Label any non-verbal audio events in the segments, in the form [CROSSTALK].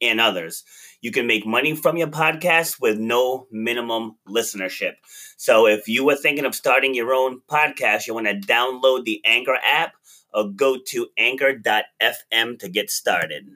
and others. You can make money from your podcast with no minimum listenership. So if you were thinking of starting your own podcast, you want to download the Anchor app or go to anchor.fm to get started.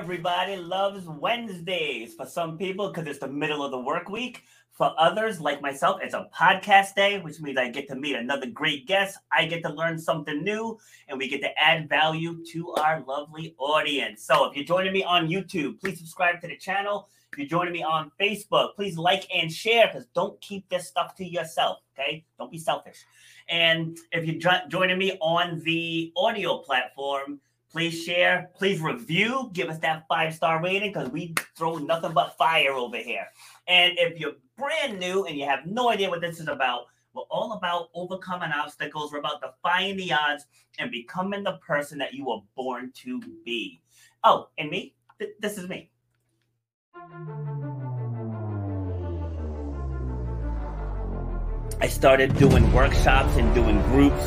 everybody loves Wednesdays. For some people, because it's the middle of the work week. For others, like myself, it's a podcast day, which means I get to meet another great guest. I get to learn something new, and we get to add value to our lovely audience. So if you're joining me on YouTube, please subscribe to the channel. If you're joining me on Facebook, please like and share because don't keep this stuff to yourself. Okay, don't be selfish. And if you're jo- joining me on the audio platform, Please share, please review, give us that five star rating because we throw nothing but fire over here. And if you're brand new and you have no idea what this is about, we're all about overcoming obstacles. We're about defying the odds and becoming the person that you were born to be. Oh, and me? Th- this is me. I started doing workshops and doing groups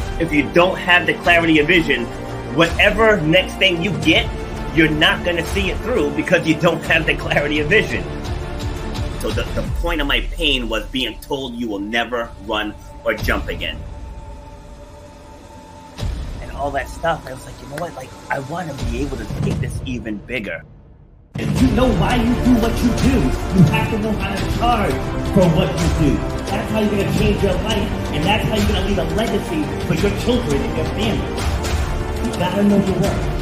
If you don't have the clarity of vision, whatever next thing you get, you're not going to see it through because you don't have the clarity of vision. So the, the point of my pain was being told you will never run or jump again. And all that stuff, I was like, you know what? Like, I want to be able to take this even bigger. If you know why you do what you do, you have to know how to charge for what you do. That's how you're to change your life, and that's how you're to leave a legacy for your children and your family. You got to know your worth.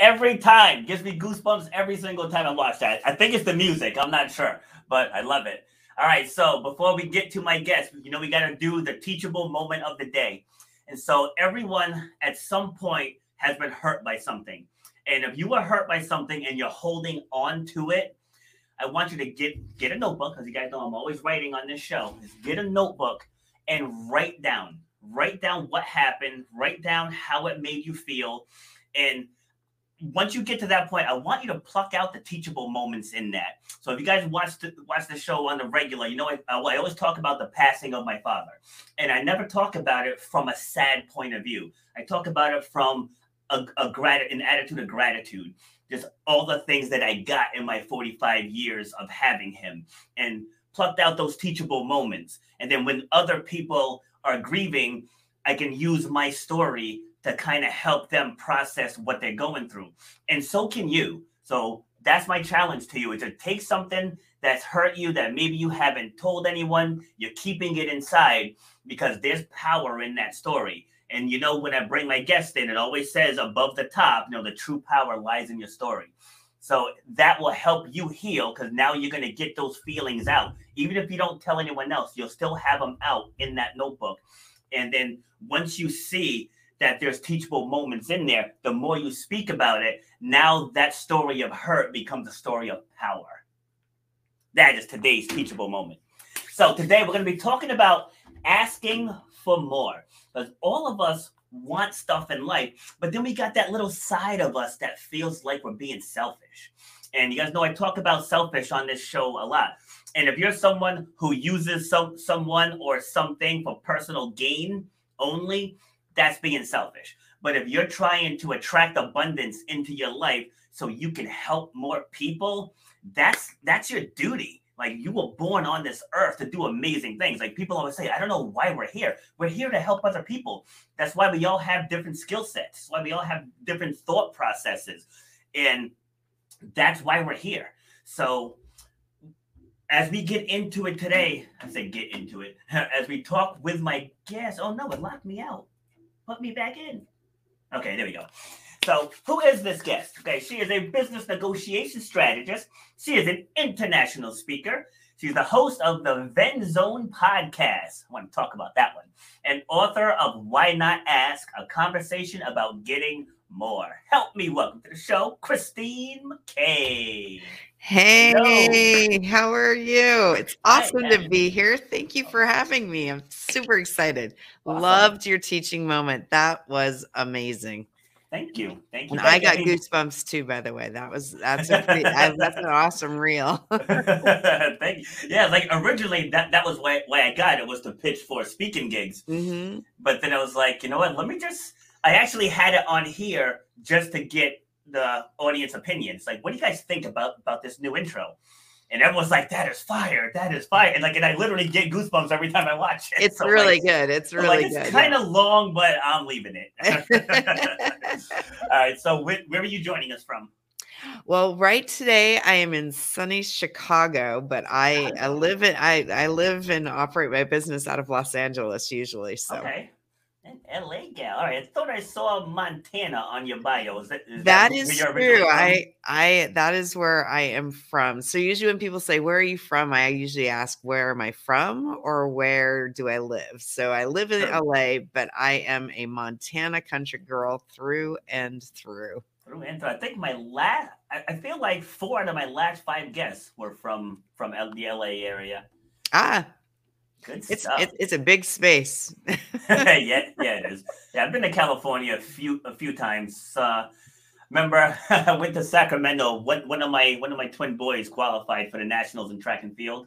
every time gives me goosebumps every single time I watch that. I think it's the music. I'm not sure, but I love it. All right, so before we get to my guest, you know, we got to do the teachable moment of the day. And so everyone at some point has been hurt by something. And if you were hurt by something and you're holding on to it, I want you to get get a notebook because you guys know I'm always writing on this show. Is get a notebook and write down, write down what happened, write down how it made you feel, and once you get to that point, I want you to pluck out the teachable moments in that. So if you guys watch the watch the show on the regular, you know I, I always talk about the passing of my father, and I never talk about it from a sad point of view. I talk about it from a, a grat- an attitude of gratitude, just all the things that I got in my 45 years of having him, and plucked out those teachable moments. And then when other people are grieving, I can use my story to kind of help them process what they're going through. And so can you. So that's my challenge to you is to take something that's hurt you that maybe you haven't told anyone, you're keeping it inside because there's power in that story. And you know, when I bring my guest in, it always says above the top, you know, the true power lies in your story. So that will help you heal because now you're going to get those feelings out. Even if you don't tell anyone else, you'll still have them out in that notebook. And then once you see that there's teachable moments in there, the more you speak about it, now that story of hurt becomes a story of power. That is today's teachable moment. So today we're going to be talking about asking for more. Because all of us want stuff in life, but then we got that little side of us that feels like we're being selfish. And you guys know I talk about selfish on this show a lot. And if you're someone who uses some someone or something for personal gain only, that's being selfish. But if you're trying to attract abundance into your life so you can help more people, that's that's your duty. Like you were born on this earth to do amazing things. Like people always say, I don't know why we're here. We're here to help other people. That's why we all have different skill sets. That's why we all have different thought processes. And that's why we're here. So as we get into it today, I say get into it. [LAUGHS] As we talk with my guest, oh no, it locked me out. Put me back in. Okay, there we go. So, who is this guest? Okay, she is a business negotiation strategist. She is an international speaker. She's the host of the Venn Zone podcast. I want to talk about that one. And author of Why Not Ask, a conversation about getting more. Help me welcome to the show, Christine McKay. Hey, Hello. how are you? It's awesome to be here. Thank you for having me. I'm super excited. Awesome. Loved your teaching moment. That was amazing. Thank you. Thank you. I got goosebumps too, by the way. That was that's a [LAUGHS] pretty, that's an awesome reel. [LAUGHS] Thank you. Yeah, like originally that that was why why I got it was to pitch for speaking gigs. Mm-hmm. But then I was like, you know what? Let me just. I actually had it on here just to get the audience opinions. Like, what do you guys think about about this new intro? And everyone's like, "That is fire! That is fire!" And like, and I literally get goosebumps every time I watch it. It's [LAUGHS] so really like, good. It's really like, it's good. kind of yeah. long, but I'm leaving it. [LAUGHS] [LAUGHS] All right. So, where, where are you joining us from? Well, right today I am in sunny Chicago, but I, I live in I I live and operate my business out of Los Angeles usually. So okay. An LA gal. All right. I thought I saw Montana on your bio. Is that, is that, that is true. I I that is where I am from. So usually when people say where are you from, I usually ask where am I from or where do I live. So I live in sure. LA, but I am a Montana country girl through and through. Through and through. I think my last. I, I feel like four out of my last five guests were from from the LA area. Ah, Good it's, stuff. It, it's a big space. [LAUGHS] yeah, [LAUGHS] yeah, it is. Yeah, I've been to California a few a few times. Uh, remember, [LAUGHS] I went to Sacramento. One, one of my one of my twin boys qualified for the nationals in track and field,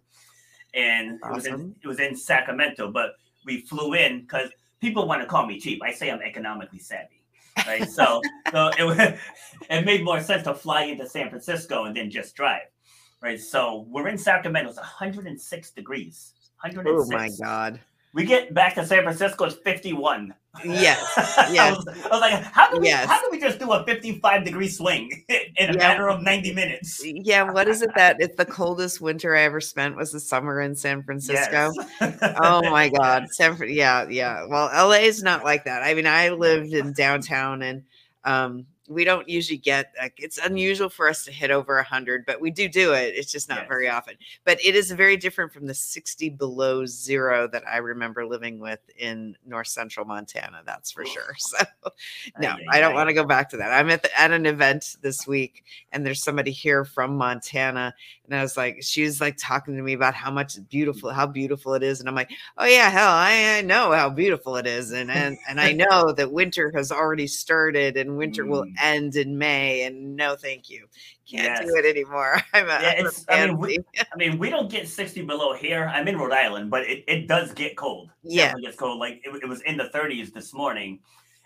and awesome. it was in it was in Sacramento. But we flew in because people want to call me cheap. I say I'm economically savvy, right? so, so it it made more sense to fly into San Francisco and then just drive, right? So we're in Sacramento. It's 106 degrees 106. Oh my god. We get back to San Francisco, it's 51. Yes. Yes. [LAUGHS] I, was, I, was, like, how do we yes. how do we just do a 55 degree swing [LAUGHS] in a yeah. matter of 90 minutes? Yeah, what is it that it's the coldest winter I ever spent was the summer in San Francisco? Yes. [LAUGHS] oh my god. San yeah, yeah. Well, LA is not like that. I mean, I lived in downtown and um we don't usually get like, it's unusual for us to hit over 100 but we do do it it's just not yes. very often but it is very different from the 60 below zero that i remember living with in north central montana that's for sure [LAUGHS] so no i don't want to go back to that i'm at, the, at an event this week and there's somebody here from montana and i was like she was like talking to me about how much beautiful how beautiful it is and i'm like oh yeah hell i, I know how beautiful it is and and, and i [LAUGHS] know that winter has already started and winter mm. will Mm. end in May, and no, thank you, can't yes. do it anymore. [LAUGHS] I'm a, yeah, I mean, we, [LAUGHS] I mean, we don't get 60 below here. I'm in Rhode Island, but it, it does get cold. yeah, it gets cold. Like it, it was in the 30s this morning,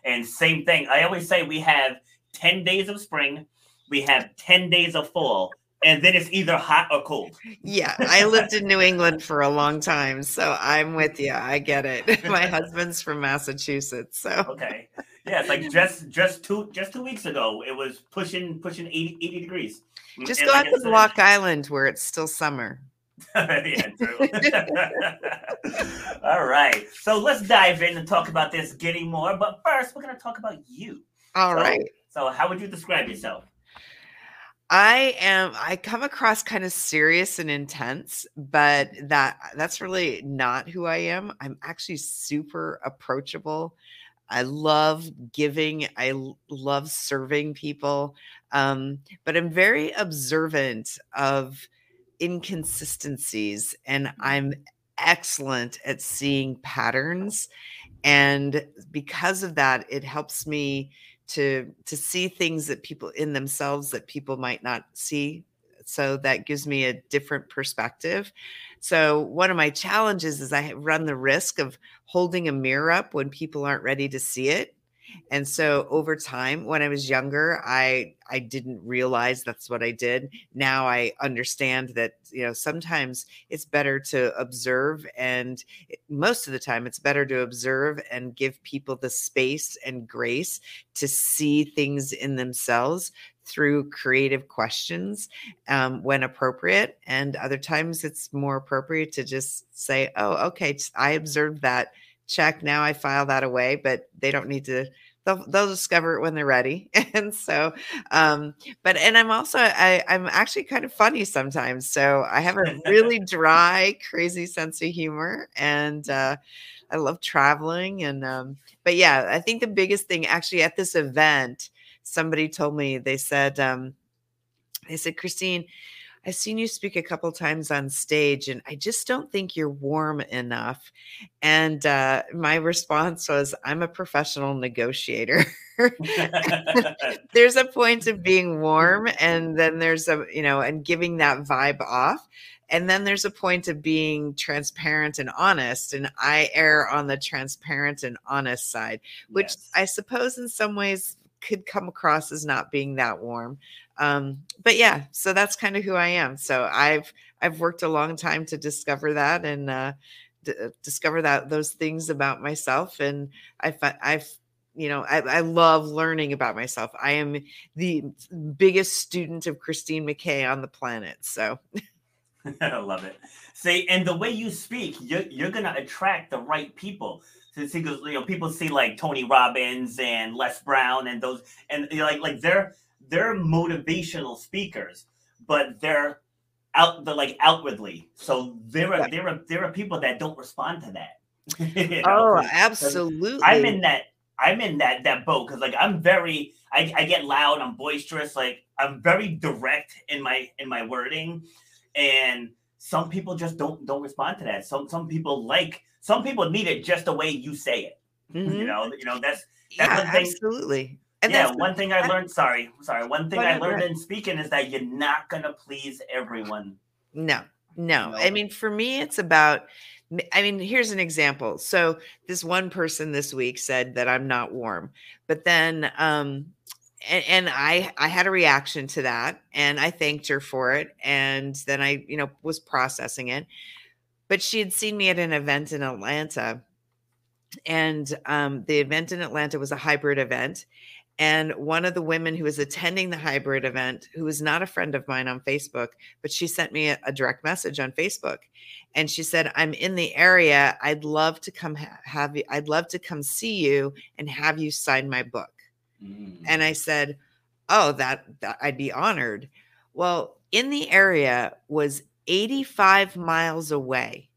and same thing. I always say we have 10 days of spring, we have 10 days of fall, and then it's either hot or cold. Yeah, I lived in New [LAUGHS] England for a long time, so I'm with you. I get it. My husband's from Massachusetts, so okay. Yeah, it's like just just two just two weeks ago, it was pushing pushing 80, 80 degrees. Mm, just and go like out to Block Island where it's still summer. [LAUGHS] yeah. [LAUGHS] [LAUGHS] All right. So let's dive in and talk about this getting more. But first, we're going to talk about you. All so, right. so, how would you describe yourself? I am I come across kind of serious and intense, but that that's really not who I am. I'm actually super approachable. I love giving. I love serving people. Um, but I'm very observant of inconsistencies and I'm excellent at seeing patterns. And because of that, it helps me to to see things that people in themselves that people might not see so that gives me a different perspective so one of my challenges is i run the risk of holding a mirror up when people aren't ready to see it And so over time, when I was younger, I I didn't realize that's what I did. Now I understand that you know sometimes it's better to observe, and most of the time it's better to observe and give people the space and grace to see things in themselves through creative questions um, when appropriate. And other times it's more appropriate to just say, oh, okay, I observed that. Check. Now I file that away, but they don't need to. They'll, they'll discover it when they're ready. [LAUGHS] and so, um, but, and I'm also, I, I'm actually kind of funny sometimes. So I have a [LAUGHS] really dry, crazy sense of humor. And, uh, I love traveling. And, um, but yeah, I think the biggest thing actually at this event, somebody told me they said um, they said christine i've seen you speak a couple times on stage and i just don't think you're warm enough. And uh, my response was i'm a professional negotiator. [LAUGHS] [LAUGHS] There's a point of being warm and then there's a you know and giving that vibe off and then there's a point of being transparent and honest and i err on the transparent and honest side which yes. i suppose in some ways could come across as not being that warm. Um, but yeah, so that's kind of who I am. So I've I've worked a long time to discover that and uh, d- uh, discover that those things about myself. And I've I've you know I, I love learning about myself. I am the biggest student of Christine McKay on the planet. So. [LAUGHS] I love it. See, and the way you speak, you're, you're gonna attract the right people because you know people see like Tony Robbins and Les Brown and those and you know, like like they're they're motivational speakers, but they're out they're like outwardly. So there are there are there are people that don't respond to that. [LAUGHS] you know? Oh, absolutely. I'm in that I'm in that that boat because like I'm very I, I get loud, I'm boisterous, like I'm very direct in my in my wording. And some people just don't don't respond to that. Some some people like some people need it just the way you say it. Mm-hmm. You know, you know that's that's yeah, thing. Absolutely. And yeah, one thing I learned. Sorry, sorry. One thing I learned in speaking is that you're not gonna please everyone. No, no. no. I mean, for me, it's about. I mean, here's an example. So this one person this week said that I'm not warm, but then um, and, and, I I had a reaction to that and I thanked her for it and then I you know was processing it. But she had seen me at an event in Atlanta and um, the event in Atlanta was a hybrid event and one of the women who was attending the hybrid event who was not a friend of mine on Facebook but she sent me a, a direct message on Facebook and she said I'm in the area I'd love to come ha- have you I'd love to come see you and have you sign my book Mm. And I said, "Oh, that, that I'd be honored." Well, in the area was 85 miles away.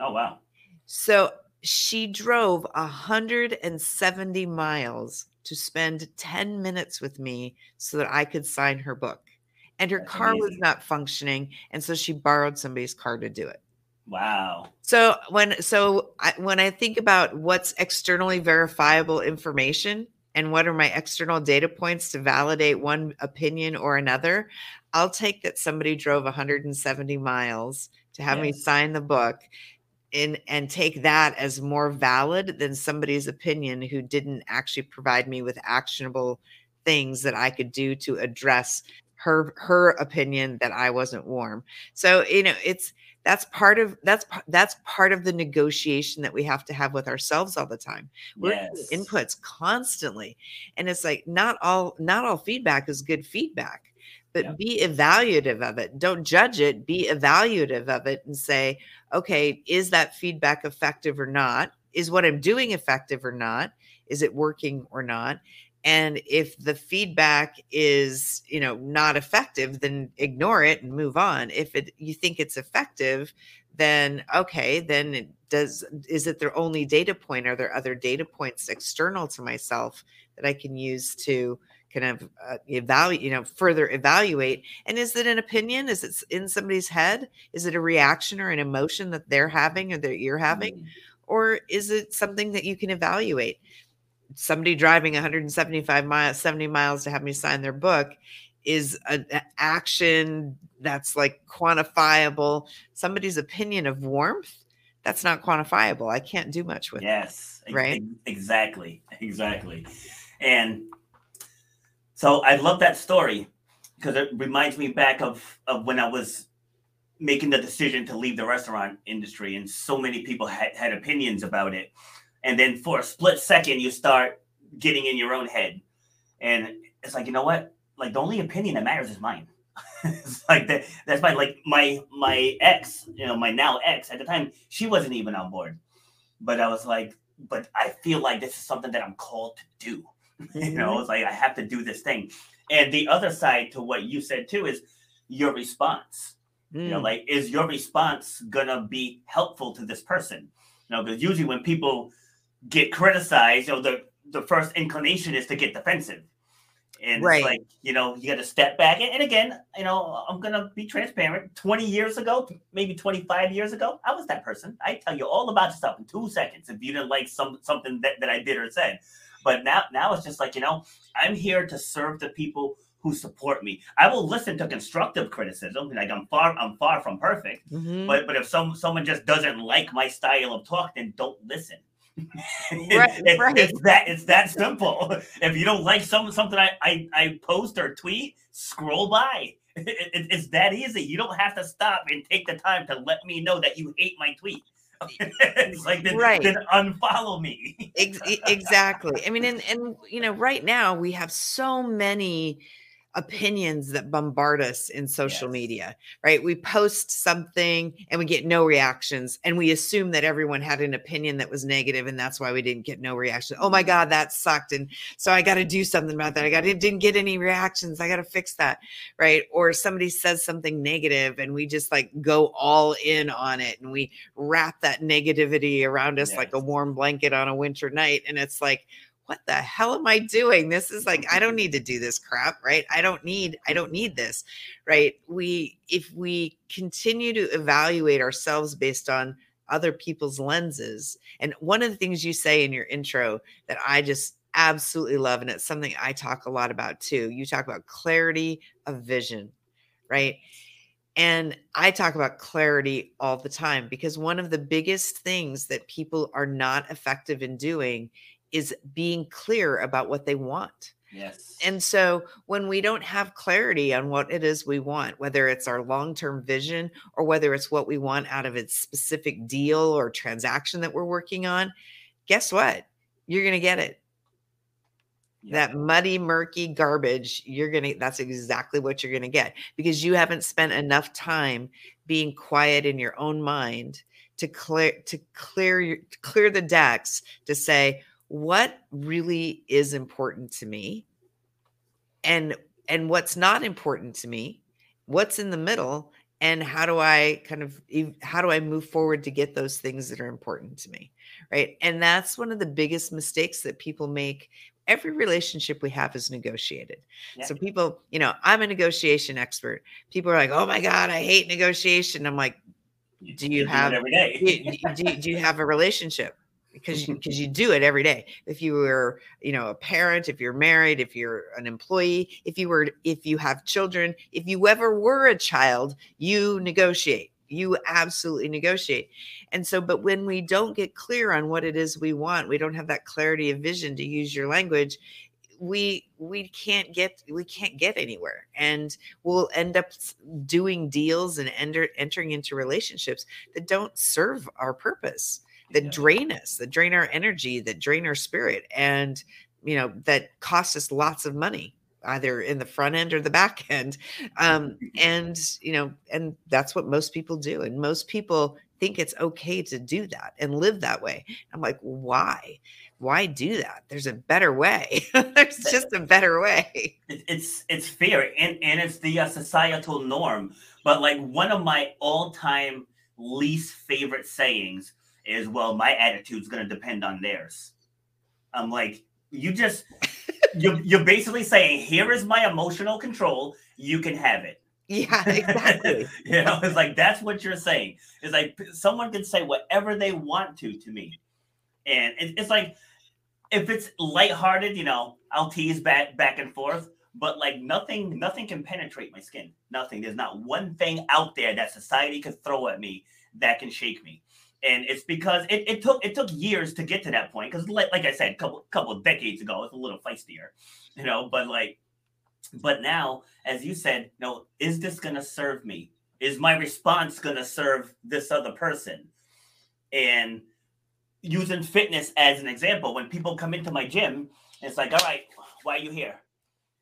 Oh, wow. So she drove 170 miles to spend 10 minutes with me so that I could sign her book. And her That's car amazing. was not functioning. And so she borrowed somebody's car to do it. Wow. So when so I, when I think about what's externally verifiable information, and what are my external data points to validate one opinion or another, I'll take that somebody drove 170 miles to have yes. me sign the book in and take that as more valid than somebody's opinion who didn't actually provide me with actionable things that I could do to address her her opinion that I wasn't warm. So, you know, it's that's part of that's that's part of the negotiation that we have to have with ourselves all the time. We're yes. inputs constantly and it's like not all not all feedback is good feedback but yeah. be evaluative of it. Don't judge it be evaluative of it and say okay is that feedback effective or not? Is what i'm doing effective or not? Is it working or not and if the feedback is you know not effective then ignore it and move on. If it you think it's effective then okay then it does is it their only data point? Are there other data points external to myself that i can use to kind of uh, evaluate you know further evaluate? And is it an opinion? Is it in somebody's head? Is it a reaction or an emotion that they're having or that you're having? Mm. or is it something that you can evaluate somebody driving 175 miles 70 miles to have me sign their book is an action that's like quantifiable somebody's opinion of warmth that's not quantifiable. I can't do much with. Yes. It, right. Exactly. Exactly. And so I love that story because it reminds me back of, of when I was making the decision to leave the restaurant industry and so many people had, had opinions about it. And then for a split second, you start getting in your own head. And it's like, you know what? Like the only opinion that matters is mine. [LAUGHS] it's like that that's my like my my ex, you know, my now ex at the time, she wasn't even on board. But I was like, but I feel like this is something that I'm called to do. [LAUGHS] you know, mm-hmm. it's like I have to do this thing. And the other side to what you said too is your response. Mm. You know, mm. like is your response gonna be helpful to this person? You know, because usually when people get criticized, you know, the the first inclination is to get defensive. And right. it's like, you know, you got to step back. And, and, again, you know, I'm going to be transparent. 20 years ago, maybe 25 years ago, I was that person. I tell you all about stuff in two seconds if you didn't like some something that, that I did or said. But now, now it's just like, you know, I'm here to serve the people who support me. I will listen to constructive criticism. Like I'm far, I'm far from perfect. Mm-hmm. But but if some someone just doesn't like my style of talk, then don't listen [LAUGHS] right, it, right. It's that it's that simple. [LAUGHS] If you don't like some something I, I, I post or tweet, scroll by. [LAUGHS] It, it, it's that easy. You don't have to stop and take the time to let me know that you hate my tweet. it's like then, right. then unfollow me. exactly. I mean, and and you know, right now we have so many opinions that bombard us in social yes. media, right? We post something and we get no reactions, and we assume that everyone had an opinion that was negative, and that's why we didn't get no reaction. Oh my mm-hmm. God, that sucked. And so I got to do something about that. I got it, didn't get any reactions. I got to fix that, right? Or somebody says something negative and we just like go all in on it and we wrap that negativity around us yes. like a warm blanket on a winter night. And it's like, what the hell am I doing? This is like, I don't mm-hmm. need to do this crap, right? I don't need, I don't need this, right? We, if we continue to evaluate ourselves based on other people's lenses, and one of the things you say in your intro that I just absolutely love, and it's something I talk a lot about too, you talk about clarity of vision, right? And I talk about clarity all the time because one of the biggest things that people are not effective in doing is being clear about what they want. Yes. And so when we don't have clarity on what it is we want, whether it's our long term vision or whether it's what we want out of a specific deal or transaction that we're working on, guess what? You're going to get it. Yeah. That muddy, murky garbage, you're going to, that's exactly what you're going to get because you haven't spent enough time being quiet in your own mind to clear, to clear, your, clear the decks to say, what really is important to me and and what's not important to me what's in the middle and how do i kind of how do i move forward to get those things that are important to me right? And that's one of the biggest mistakes that people make. Every relationship we have is negotiated. Yeah. so people you know i'm a negotiation expert. People are like oh my god i hate negotiation. I'm like do you, you have every day. do, do, do you have a relationship because you mm-hmm. because you do it every day. If you were you know a parent if you're married if you're an employee if you were if you have children if you ever were a child you negotiate. You absolutely negotiate. And so but when we don't get clear on what it is we want we don't have that clarity of vision to use your language we we can't get we can't get anywhere. And we'll end up doing deals and enter entering into relationships that don't serve our purpose that yeah. drain us, that drain our energy, that drain our spirit, and you know that cost us lots of money either in the front end or the back end um, and you know and that's what most people do and most people think it's okay to do that and live that way. I'm like why? Why do that? There's a better way. [LAUGHS] There's just a better way. It's it's fear and and it's the uh, societal norm but like one of my all-time least favorite sayings is well, my attitude's going to depend on theirs. I'm like, you just [LAUGHS] you you're basically saying, here is my emotional control. You can have it. Yeah, [LAUGHS] exactly. you know, it's like that's what you're saying. It's like someone can say whatever they want to to me, and it, it's like if it's lighthearted, you know, I'll tease back back and forth. But like nothing, nothing can penetrate my skin. Nothing. There's not one thing out there that society could throw at me that can shake me. And it's because it, it took it took years to get to that point because like, like i said a couple couple of decades ago it's a little feistier you know but like but now as you said know is this to serve me? Is my response to serve this other person? And using fitness as an example when people come into my gym it's like all right why are you here?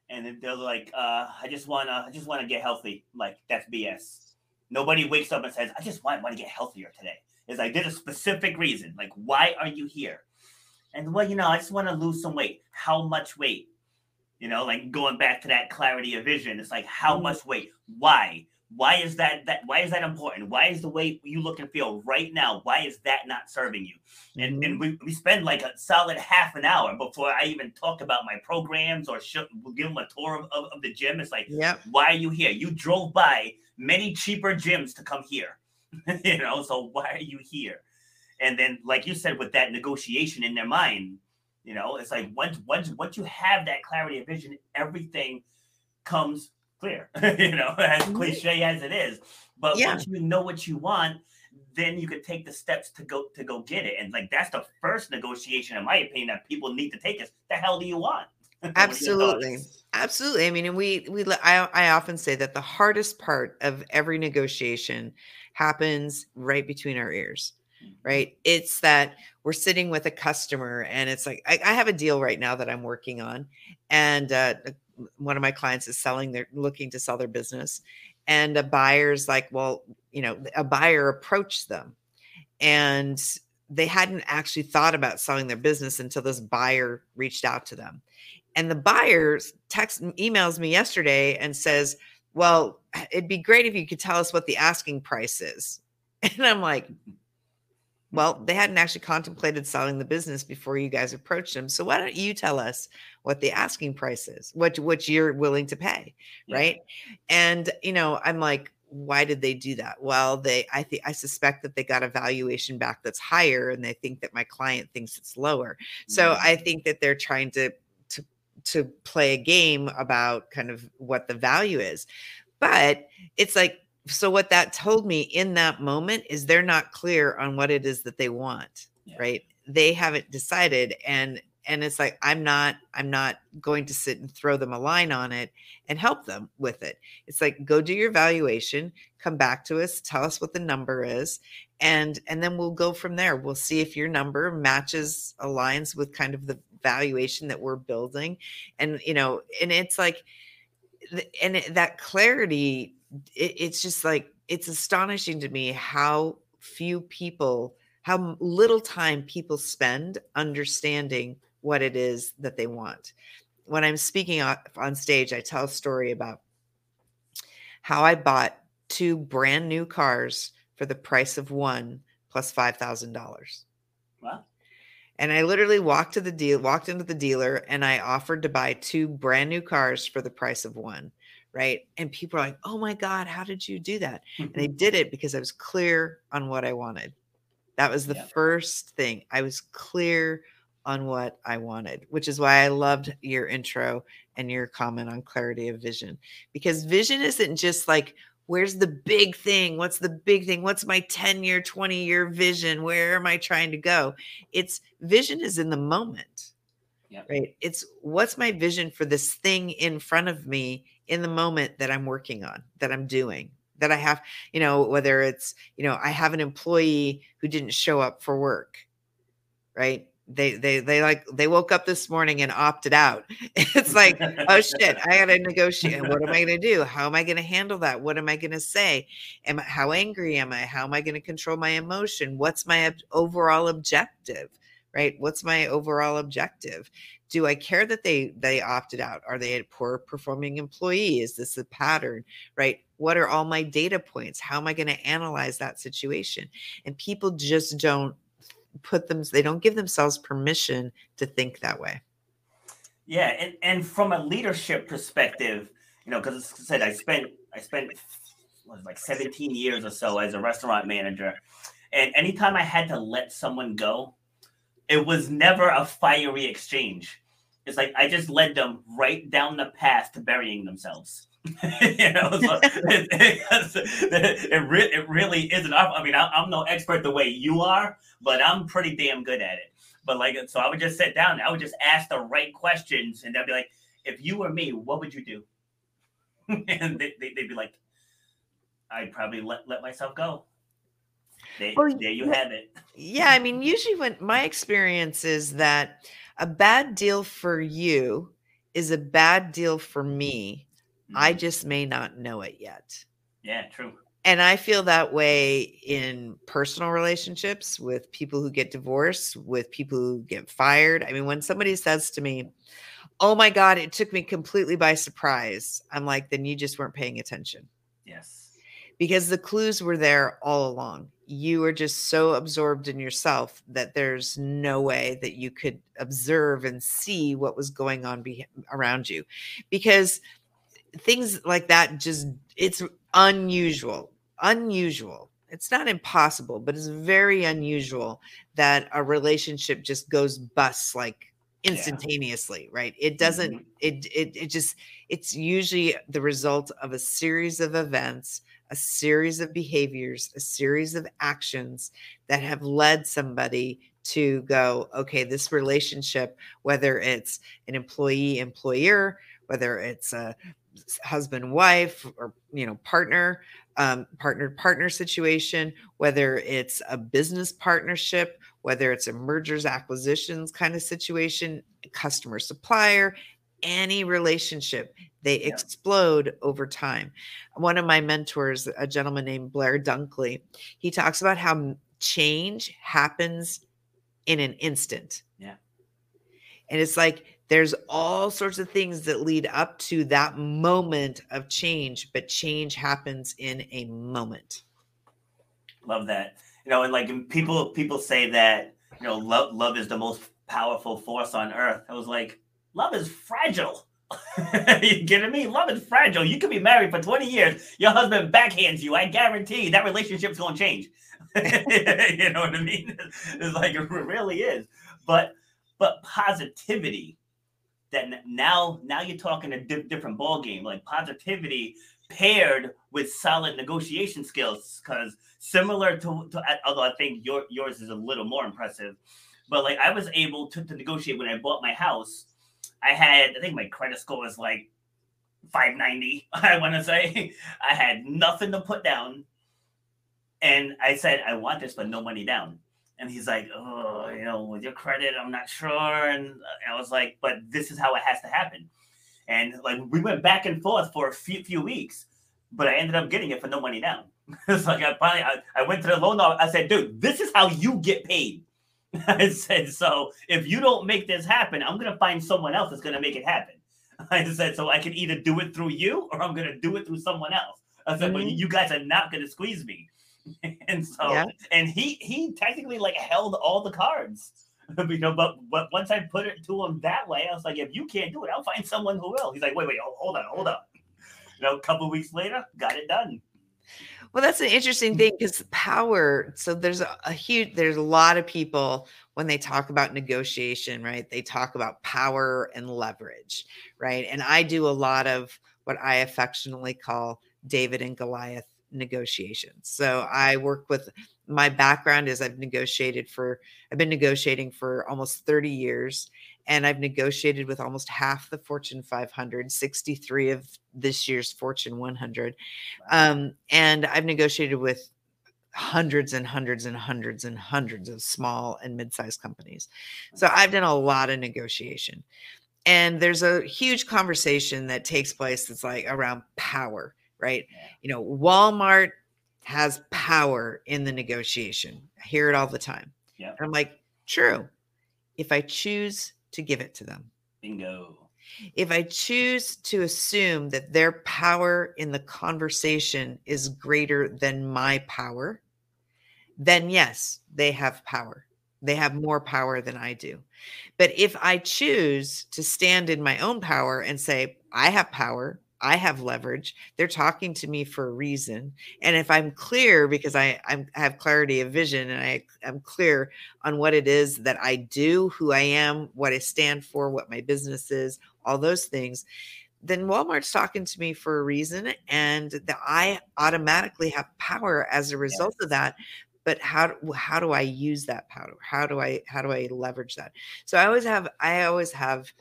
And they're like uh, i just want to i just want to get healthy. Like that's bs nobody wakes up and says i just want, want to get healthier today is like there's a specific reason. Like, why are you here? And well, you know, I just want to lose some weight. How much weight? You know, like going back to that clarity of vision. It's like how mm-hmm. much weight? Why? Why is that that why is that important? Why is the way you look and feel right now? Why is that not serving you? And mm-hmm. and we, we spend like a solid half an hour before I even talk about my programs or show, give them a tour of, of, of the gym. It's like, yeah, why are you here? You drove by many cheaper gyms to come here. [LAUGHS] you know, so why are you here? And then, like you said, with that negotiation in their mind, you know, it's like once once once you have that clarity of vision, everything comes clear. [LAUGHS] you know, [LAUGHS] as mm-hmm. cliche as it is. But yeah. once you know what you want, then you can take the steps to go to go get it. And like that's the first negotiation, in my opinion, that people need to take is the hell do you want? Absolutely. Absolutely. I mean, and we we I I often say that the hardest part of every negotiation happens right between our ears mm-hmm. right it's that we're sitting with a customer and it's like I, I have a deal right now that i'm working on and uh, one of my clients is selling they're looking to sell their business and a buyer's like well you know a buyer approached them and they hadn't actually thought about selling their business until this buyer reached out to them and the buyer text emails me yesterday and says well, it'd be great if you could tell us what the asking price is. [LAUGHS] And I'm like, well, they hadn't actually contemplated selling the business before you guys approached them. So why don't you tell us what the asking price is, what what you're willing to pay, yeah. right? And you know, I'm like, why did they do that? Well, they I think I suspect that they got a valuation back that's higher, and they think that my client thinks it's lower. So mm-hmm. I think that they're trying to to play a game about kind of what the value is. But it's like, so what that told me in that moment is they're not clear on what it is that they want, yeah. right? They haven't decided. And and it's like i'm not i'm not going to sit and throw them a line on it and help them with it. It's like go do your valuation come back to us tell us what the number is and and then we'll go from there. We'll see if your number matches aligns with kind of the valuation that we're building. And you know and it's like and it, that clarity it, it's just like it's astonishing to me how few people how little time people spend understanding what it is that they want when i'm speaking on stage i tell a story about how i bought two brand new cars for the price of one plus $5000 wow and I literally walked to the deal, walked into the dealer, and I offered to buy two brand new cars for the price of one. Right. And people are like, oh my God, how did you do that? and I [LAUGHS] did it because I was clear on what I wanted. That was the yeah. first thing. I was clear on what I wanted, which is why I loved your intro and your comment on clarity of vision. Because vision isn't just like, where's the big thing? What's the big thing? What's my 10 year 20 year vision? Where am i trying to go? It's vision is in the moment yep. right? It's what's my vision for this thing in front of me in the moment that i'm working on that i'm doing that i have you know whether it's you know i have an employee who didn't show up for work right they they they like they woke up this morning and opted out. [LAUGHS] It's like, oh shit, I gotta negotiate. What am I gonna do? How am I gonna handle that? What am I gonna say? Am I, how angry am I? How am I gonna control my emotion? What's my ob- overall objective? Right? What's my overall objective? Do I care that they they opted out? Are they a poor performing employee? Is this a pattern? Right? What are all my data points? How am I going to analyze that situation? And people just don't put them they don't give themselves permission to think that way. Yeah and, and from a leadership perspective you know because I said i spent i spent was like 17 years or so as a restaurant manager. And anytime i had to let someone go it was never a fiery exchange. It's like I just led them right down the path to burying themselves. [LAUGHS] you know, so it, it, [LAUGHS] it, re- it, really isn't. I mean, I, am no expert the way you are, but I'm pretty damn good at it. But like, so I would just sit down, I would just ask the right questions, and they'd be like, "If you were me, what would you do?" [LAUGHS] and they, they, would be like, "I'd probably let let myself go." They, well, there you have it. Yeah, I mean, usually when my experience is that a bad deal for you is a bad deal for me. Mm-hmm. I just may not know it yet. Yeah, true. And I feel that way in personal relationships with people who get divorced, with people who get fired. I mean, when somebody says to me, Oh my God, it took me completely by surprise, I'm like, then you just weren't paying attention. Yes. Because the clues were there all along you are just so absorbed in yourself that there's no way that you could observe and see what was going on be- around you because things like that just it's unusual unusual it's not impossible but it's very unusual that a relationship just goes bust like instantaneously yeah. right it doesn't mm-hmm. it, it it just it's usually the result of a series of events a series of behaviors, a series of actions that have led somebody to go, okay, this relationship, whether it's an employee employer, whether it's a husband wife or you know partner um, partner partner situation whether it's a business partnership whether it's a mergers acquisitions kind of situation customer supplier any relationship they yeah. explode over time. One of my mentors a gentleman named blair dunkley he talks about how change happens in an instant. Yeah. And it's like there's all sorts of things that lead up to that moment of change but change happens in a moment love that you know and like people people say that you know love love is the most powerful force on earth i was like love is fragile. [LAUGHS] you kidding me? Love is fragile. You could be married for 20 years. Your husband backhands you. I guarantee that relationship's going to change. [LAUGHS] you know what I mean? [LAUGHS] It's like it really is. But but positivity that now now you're talking a di- different ball game. Like positivity paired with solid negotiation skills. Because similar to, to although I think your yours is a little more impressive, but like I was able to, to negotiate when I bought my house I had, I think my credit score was like 590, [LAUGHS] I want to say. [LAUGHS] I had nothing to put down. And I said, I want this, but no money down. And he's like, Oh, you know, with your credit, I'm not sure. And I was like, But this is how it has to happen. And like we went back and forth for a few, few weeks, but I ended up getting it for no money down. [LAUGHS] it's like I finally I, I went to the loan office. I said, dude, this is how you get paid. [LAUGHS] I said, so if you don't make this happen, I'm gonna find someone else that's gonna make it happen. [LAUGHS] I said, so I can either do it through you or I'm gonna do it through someone else. I said, mm-hmm. but you guys are not gonna squeeze me. [LAUGHS] and so yeah. and he he technically like held all the cards. [LAUGHS] you know, but but once I put it to him that way, I was like, if you can't do it, I'll find someone who will. He's like, wait, wait, oh, hold on, hold on. You know, a couple weeks later, got it done. Well, that's an interesting thing because power. So there's a, a, huge, there's a lot of people when they talk about negotiation, right? They talk about power and leverage, right? And I do a lot of what I affectionately call David and Goliath negotiations. So I work with my background is I've negotiated for, I've been negotiating for almost 30 years and I've negotiated with almost half the Fortune 500, 63 of this year's Fortune 100. Um, and I've negotiated with hundreds and hundreds and hundreds and hundreds of small and mid-sized companies. So I've done a lot of negotiation. And there's a huge conversation that takes place that's like around power, right? You know, Walmart has power in the negotiation. I hear it all the time. And I'm like, true. If I choose to give it to them. Bingo. If I choose to assume that their power in the conversation is greater than my power, then yes, they have power. They have more power than I do. But if I choose to stand in my own power and say, I have power, I have leverage. They're talking to me for a reason. And if I'm clear, because I, I'm, I have clarity of vision and I am clear on what it is that I do, who I am, what I stand for, what my business is, all those things, then Walmart's talking to me for a reason. And that I automatically have power as a result yes. of that but how how do I use that power? How do I how do I leverage that? So I always have I always have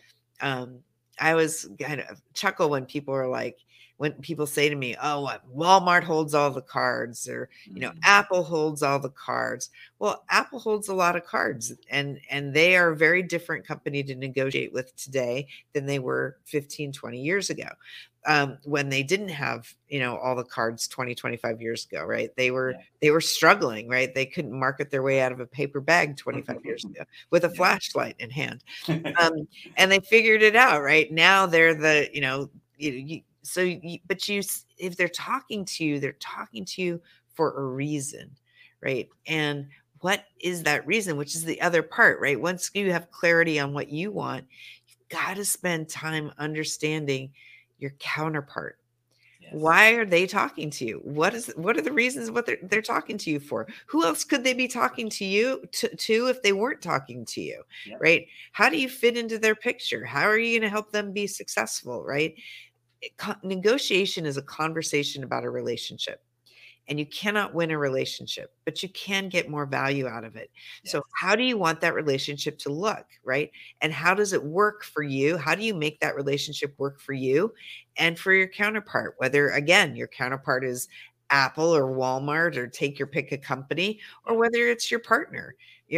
um I always kind of chuckle when people are like, when people say to me, "Oh, what Walmart holds all the cards," or you know, mm. Apple holds all the cards. Well, Apple holds a lot of cards, and and they are a very different company to negotiate with today than they were 15, 20 years ago. Um, when they didn't have you know all the cards 20 25 years ago right they were yeah. they were struggling right they couldn't market their way out of a paper bag 25 years [LAUGHS] ago with a flashlight in hand [LAUGHS] um, and they figured it out right now they're the you know you, you so you, but you if they're talking to you they're talking to you for a reason right? And what is that reason which is the other part right? Once you have clarity on what you want you've got to spend time understanding your counterpart. Yes. why are they talking to you? What is what are the reasons what they're, they're talking to you for? Who else could they be talking to you to, to if they weren't talking to you yep. right? How do you fit into their picture? How are you going to help them be successful right negotiation is a conversation about a relationship and you cannot win a relationship but you can get more value out of it. Yes. so how do you want that relationship to look right? And how does it work for you? How do you make that relationship work for you and for your counterpart? Whether again your counterpart is apple or walmart or take your pick a company or mm-hmm. whether it's your partner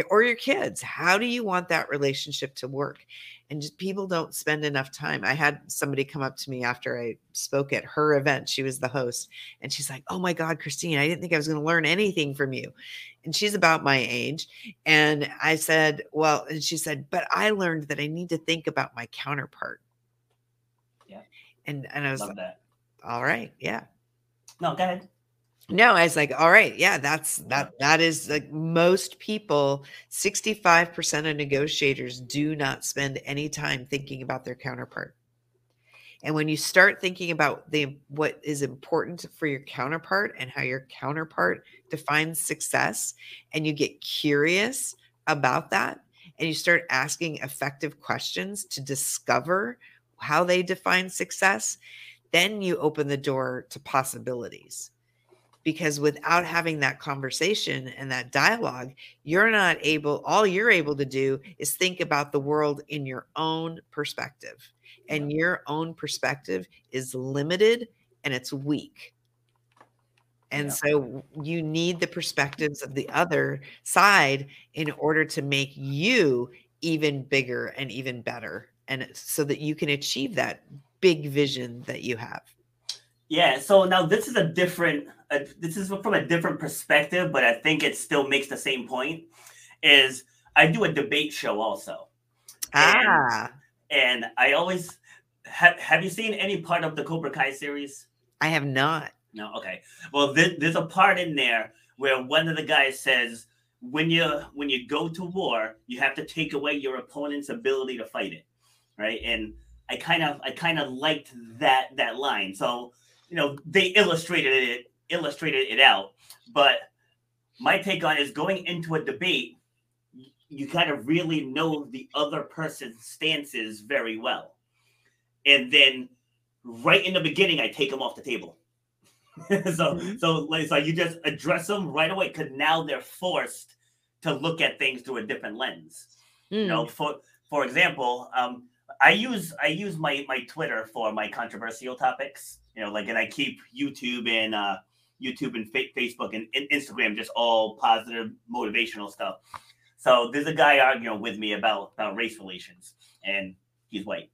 or your kids how do you want that relationship to work and just people don't spend enough time. I had somebody come up to me after I spoke at her event. She was the host, and she's like, "Oh my God, Christine, I didn't think I was going to learn anything from you." And she's about my age, and I said, "Well," and she said, "But I learned that I need to think about my counterpart." Yeah, and and I was Love like, that. "All right, yeah." No, go ahead. No, I was like, all right, yeah, that's that that is like most people, 65% of negotiators do not spend any time thinking about their counterpart. And when you start thinking about the what is important for your counterpart and how your counterpart defines success and you get curious about that and you start asking effective questions to discover how they define success, then you open the door to possibilities because without having that conversation and that dialogue you're not able all you're able to do is think about the world in your own perspective and yeah. your own perspective is limited and it's weak and yeah. so you need the perspectives of the other side in order to make you even bigger and even better and so that you can achieve that big vision that you have yeah. So now this is a different. Uh, this is from a different perspective, but I think it still makes the same point. Is I do a debate show also. Ah. And, and I always have. Have you seen any part of the Cobra Kai series? I have not. No. Okay. Well, there, there's a part in there where one of the guys says, "When you when you go to war, you have to take away your opponent's ability to fight it." Right. And I kind of I kind of liked that that line. So you know they illustrated it illustrated it out. But my take on is going into a debate you kind of really know the other person's stances very well. And then right in the beginning i take them off the table. [LAUGHS] So mm-hmm. so like so you just address them right away because now they're forced to look at things through a different lens. Mm. you know for for example um i use i use my my twitter for my controversial topics you know, like, and I keep YouTube and uh, YouTube and fa- Facebook and, and, Instagram just all positive, motivational stuff. So there's a guy arguing with me about about race relations, and he's white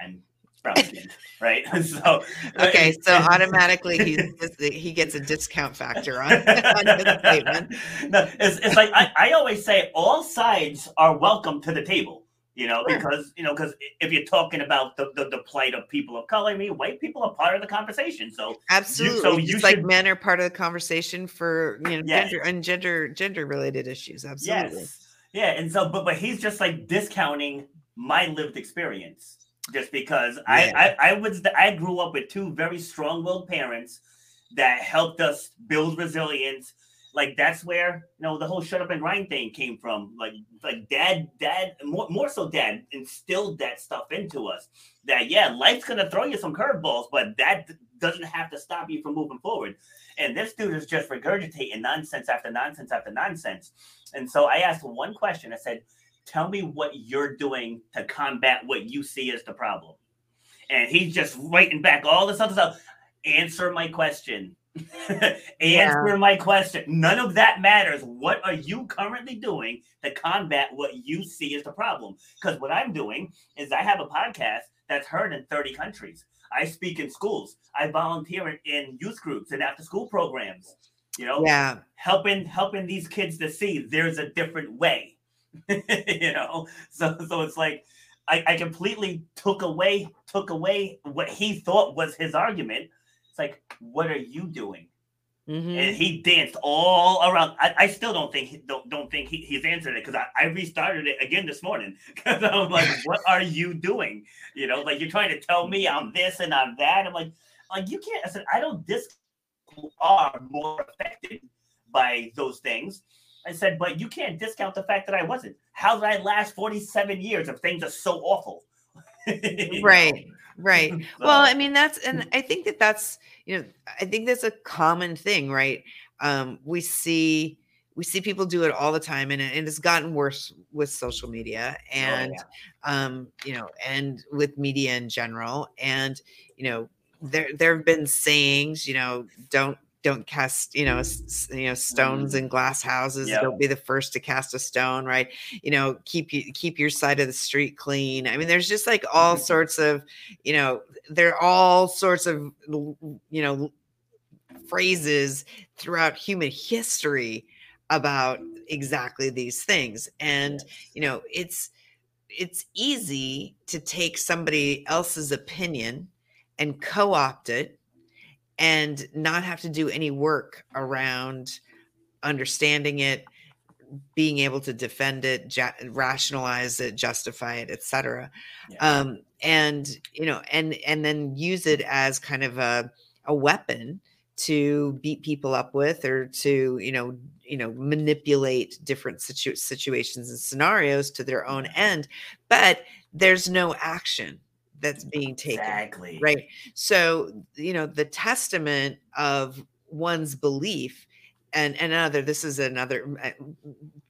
and brown skinned, right? [LAUGHS] so okay, so automatically he [LAUGHS] he gets a discount factor on, [LAUGHS] on his statement. No, it's, it's like I, I always say, all sides are welcome to the table you know, sure. because you know, because if you're talking about the, the, the plight of people of color, I mean, white people are part of the conversation. So absolutely, you, so you should, like men are part of the conversation for you know yes. gender and gender gender related issues. Absolutely, yes. yeah. And so, but but he's just like discounting my lived experience. just because yeah. I, I I was the, I grew up with two very strong-willed parents that helped us build resilience. Like that's where you know the whole shut up and grind thing came from. Like like dad dad more more so dad instilled that stuff into us. That yeah, life's gonna throw you some curveballs, but that doesn't have to stop you from moving forward. And this dude is just regurgitating nonsense after nonsense after nonsense. And so I asked one question. I said, Tell me what you're doing to combat what you see as the problem. And he's just writing back all this other stuff. Answer my question. [LAUGHS] Answer yeah. my question. None of that matters. What are you currently doing to combat what you see as the problem? Because what I'm doing is I have a podcast that's heard in 30 countries. I speak in schools. I volunteer in youth groups and after school programs. You know, yeah, helping helping these kids to see there's a different way. [LAUGHS] you know, so so it's like I, I completely took away took away what he thought was his argument. It's like, what are you doing? Mm-hmm. And he danced all around. I, I still don't think don't don't think he, he's answered it because I, I restarted it again this morning [LAUGHS] because I'm like, [LAUGHS] what are you doing? You know, like you're trying to tell me I'm this and I'm that. I'm like, like you can't. I said I don't dis are more affected by those things. I said, but you can't discount the fact that I wasn't. How did I last 47 years if things are so awful? [LAUGHS] right. Right. [LAUGHS] well, I mean, that's, and I think that that's, you know, I think that's a common thing, right? Um, we see, we see people do it all the time and, it, and it's gotten worse with social media oh, and, oh, yeah. um, you know, and with media in general. And, you know, there, there have been sayings, you know, don't don't cast you know s- you know stones mm-hmm. in glass houses yep. don't be the first to cast a stone right you know keep you keep your side of the street clean i mean there's just like all mm-hmm. sorts of you know there are all sorts of you know phrases throughout human history about exactly these things and you know it's it's easy to take somebody else's opinion and co-opt it and not have to do any work around understanding it being able to defend it ju- rationalize it justify it etc yeah. um, and you know and and then use it as kind of a, a weapon to beat people up with or to you know you know manipulate different situ- situations and scenarios to their own end. But there's no action that's being taken. Exactly. Right. So, you know, the testament of one's belief and, and another, this is another, uh,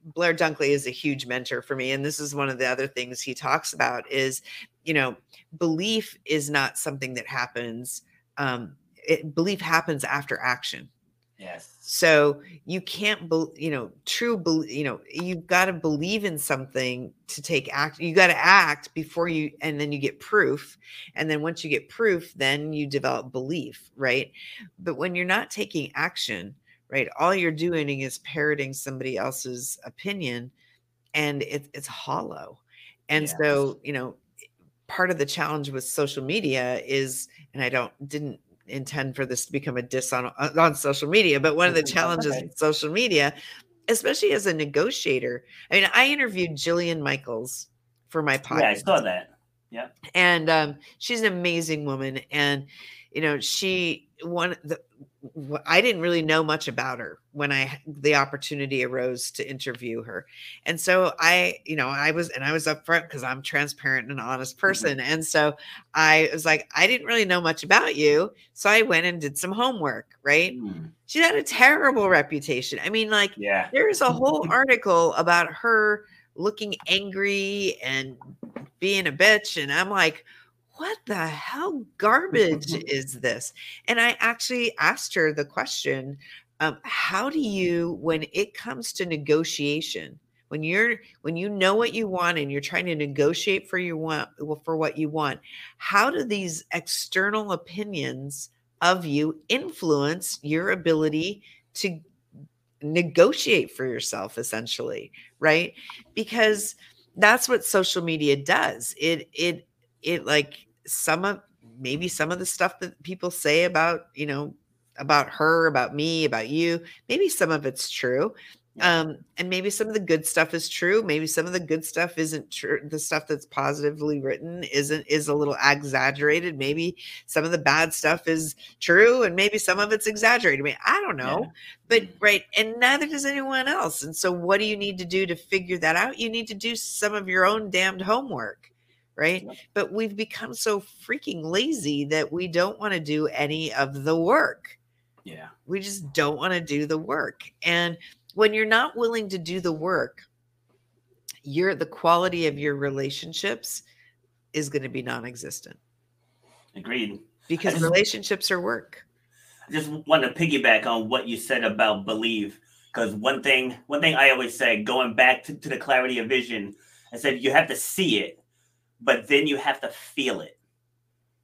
Blair Dunkley is a huge mentor for me. And this is one of the other things he talks about is, you know, belief is not something that happens. Um, it, belief happens after action. Yes. So you can't, be, you know, true, be, you know, you've got to believe in something to take act. You got to act before you, and then you get proof. And then once you get proof, then you develop belief, right? But when you're not taking action, right, all you're doing is parroting somebody else's opinion, and it, it's hollow. And yes. so, you know, part of the challenge with social media is, and I don't didn't intend for this to become a diss on uh, on social media, but one of the challenges okay. with social media, especially as a negotiator. I mean, I interviewed Jillian Michaels for my podcast. Yeah, I saw that. Yeah, and um, she's an amazing woman, and you know, she one the I didn't really know much about her when I the opportunity arose to interview her. And so I, you know, I was and I was upfront because I'm transparent and an honest mm-hmm. person. Mm-hmm. And so I was like, I didn't really know much about you. So I went and did some homework, right? Mm. She had a terrible reputation. I mean, like, yeah, there's a [LAUGHS] whole article about her looking angry and being a bitch. And I'm like, what the hell garbage [LAUGHS] is this? And I actually asked her the question um, how do you, when it comes to negotiation, when you're when you know what you want and you're trying to negotiate for you want for what you want how do these external opinions of you influence your ability to negotiate for yourself essentially right because that's what social media does it it it like some of maybe some of the stuff that people say about you know about her about me about you maybe some of it's true Um, and maybe some of the good stuff is true. Maybe some of the good stuff isn't true. The stuff that's positively written isn't is a little exaggerated. Maybe some of the bad stuff is true, and maybe some of it's exaggerated. I mean, I don't know. Yeah. But right, and neither does anyone else. And so what do you need to do to figure that out? You need to do some of your own damned homework. Right. But we've become so freaking lazy that we don't want to do any of the work Yeah. we just don't want to do the work and when you're not willing to do the work your the quality of your relationships is going to be non-existent Agreed. because just- relationships are work I just want to piggyback on what you said about believe, because one thing, one thing I always say, going back to, to the clarity of vision, I said you have to see it, but then you have to feel it.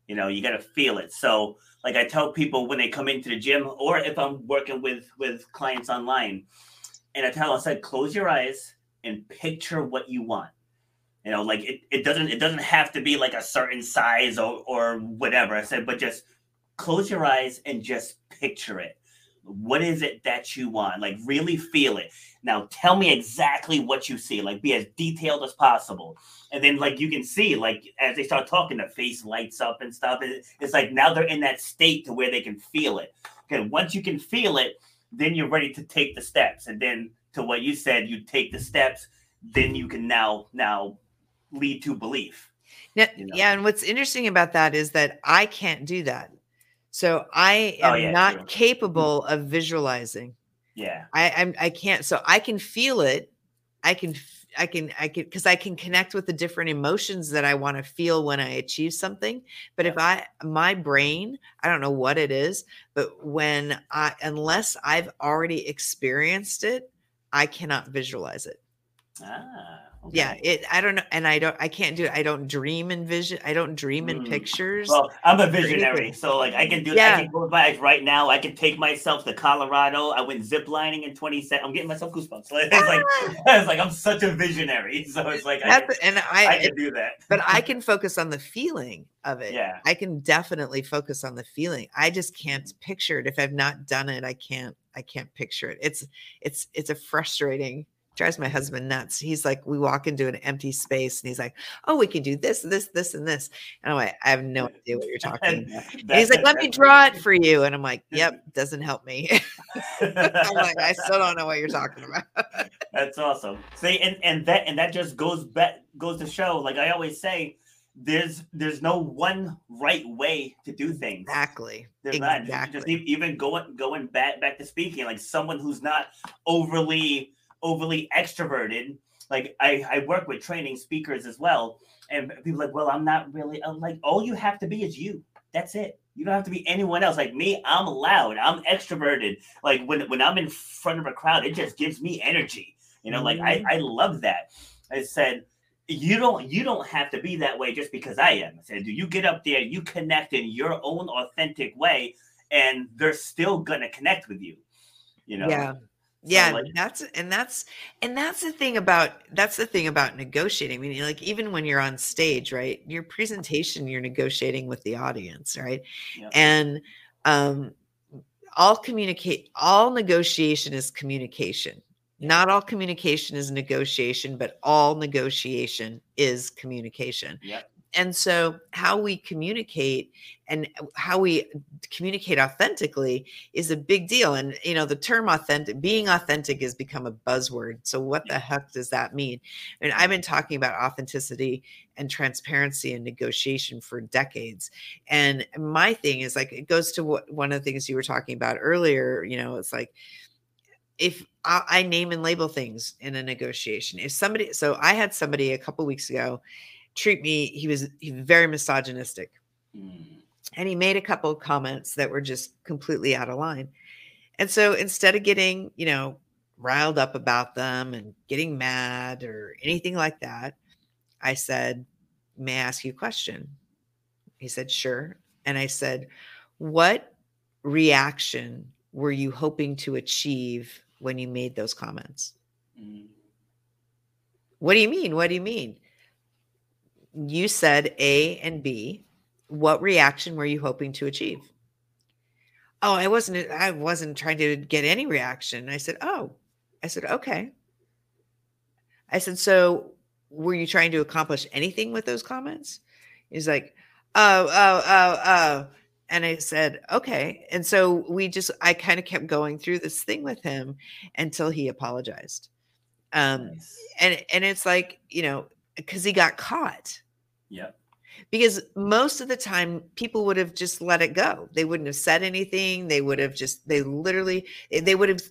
You know, you got to feel it. So, like I tell people when they come into the gym, or if I'm working with with clients online, and I tell them, I said, close your eyes and picture what you want. You know, like it, it doesn't it doesn't have to be like a certain size or or whatever. I said, but just close your eyes and just picture it. What is it that you want? Like really feel it. Now tell me exactly what you see. Like be as detailed as possible. And then like you can see like as they start talking, the face lights up and stuff. It- It's like now they're in that state to where they can feel it. Okay, once you can feel it, then you're ready to take the steps. And then to what you said, you take the steps, then you can now now lead to belief. yeah, You know. yeah and what's interesting about that is that i can't do that so i Oh, am yeah, not true. capable of visualizing Yeah. I I'm, I can't. So I can feel it. I can. I can. I can because I can connect with the different emotions that I want to feel when I achieve something. But if I my brain, I don't know what it is, but when I unless I've already experienced it, I cannot visualize it. Ah. Yeah, it. I don't know, and I don't. I can't do it. I don't dream in vision. I don't dream in Mm. pictures. Well, I'm a visionary, so like I can do. Yeah. I can go by right now. I can take myself to Colorado. I went ziplining in 27. I'm getting myself goosebumps. Like, [LAUGHS] it's like [LAUGHS] it's like I'm such a visionary. [LAUGHS] So it's like I, and I, I can do that. but I can focus on the feeling of it. Yeah. I can definitely focus on the feeling. I just can't picture it. If I've not done it, I can't I can't picture it. It's it's it's a frustrating drives my husband nuts. He's like, we walk into an empty space and he's like, Oh, we can do this, this, this, and this. And I'm like, I have no idea what you're talking about. [LAUGHS] And he's like, let me draw it for you. And I'm like, Yep, [LAUGHS] doesn't help me. [LAUGHS] I'm like, I still don't know what you're talking about. That's awesome. See, and and that and that just goes back goes to show. Like I always say, there's there's no one right way to do things. exactly. There's not. Just- Exactly. Just even going going back back to speaking, like someone who's not overly overly extroverted. Like I I work with training speakers as well, and people are like, well, I'm not really. I'm like, all you have to be is you. That's it. You don't have to be anyone else. Like me, I'm loud. I'm extroverted. Like when when I'm in front of a crowd, it just gives me energy. You know, like I mm. I love that. I said you don't you don't have to be that way just because I am. I said, do you get up there, you connect in your own authentic way, and they're still gonna connect with you. You know, yeah yeah like- that's and that's and that's the thing about that's the thing about negotiating i mean like even when you're on stage right your presentation you're negotiating with the audience right Yep. and um all communicate all negotiation is communication not all communication is negotiation but all negotiation is communication Yep. And so how we communicate and uh, how we communicate authentically is a big deal and you know the term authentic being authentic has become a buzzword so what the heck does that mean? And i've been talking about authenticity and transparency and negotiation for decades and my thing is like it goes to what one of the things you were talking about earlier you know it's like if I, I name and label things in a negotiation if somebody so i had somebody a couple weeks ago treat me he was he was very misogynistic. Mm. and he made a couple of comments that were just completely out of line. And so instead of getting you know riled up about them and getting mad or anything like that i said may i ask you a question? He said sure. And i said what reaction were you hoping to achieve when you made those comments? Mm. what do you mean? What do you mean you said a and b what reaction were you hoping to achieve oh i wasn't i wasn't trying to get any reaction i said oh I said, okay. I said, so were you trying to accomplish anything with those comments? He's like, oh, oh, oh, oh. And I said, okay. And so we just, I kind of kept going through this thing with him until he apologized. Um, nice. and, and it's like, you know, because he got caught. Yeah. because most of the time people would have just let it go. They wouldn't have said anything. They would have just they literally eh, they would have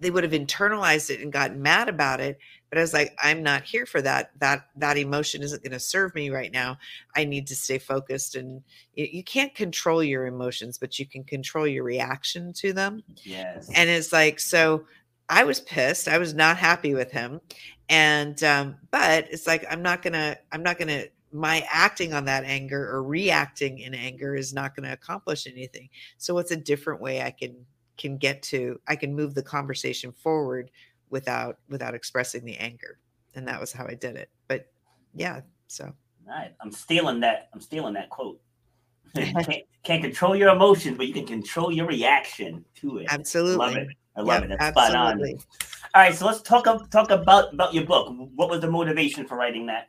they would have internalized it and gotten mad about it. But i was like i'm not here for that. That that emotion isn't going to serve me right now. I need to stay focused and you, you can't control your emotions but you can control your reaction to them. Yes. And it's like so i was pissed i was not happy with him and um but it's like i'm not gonna i'm not gonna my acting on that anger or reacting in anger is not going to accomplish anything. So what's a different way i can can get to i can move the conversation forward without without expressing the anger and that was how i did it but yeah so. Right i'm stealing that i'm stealing that quote. [LAUGHS] Can't, can't control your emotions but you can control your reaction to it. Absolutely. love it i love yep, it that's absolutely. spot on all right so let's talk talk about about your book what was the motivation for writing that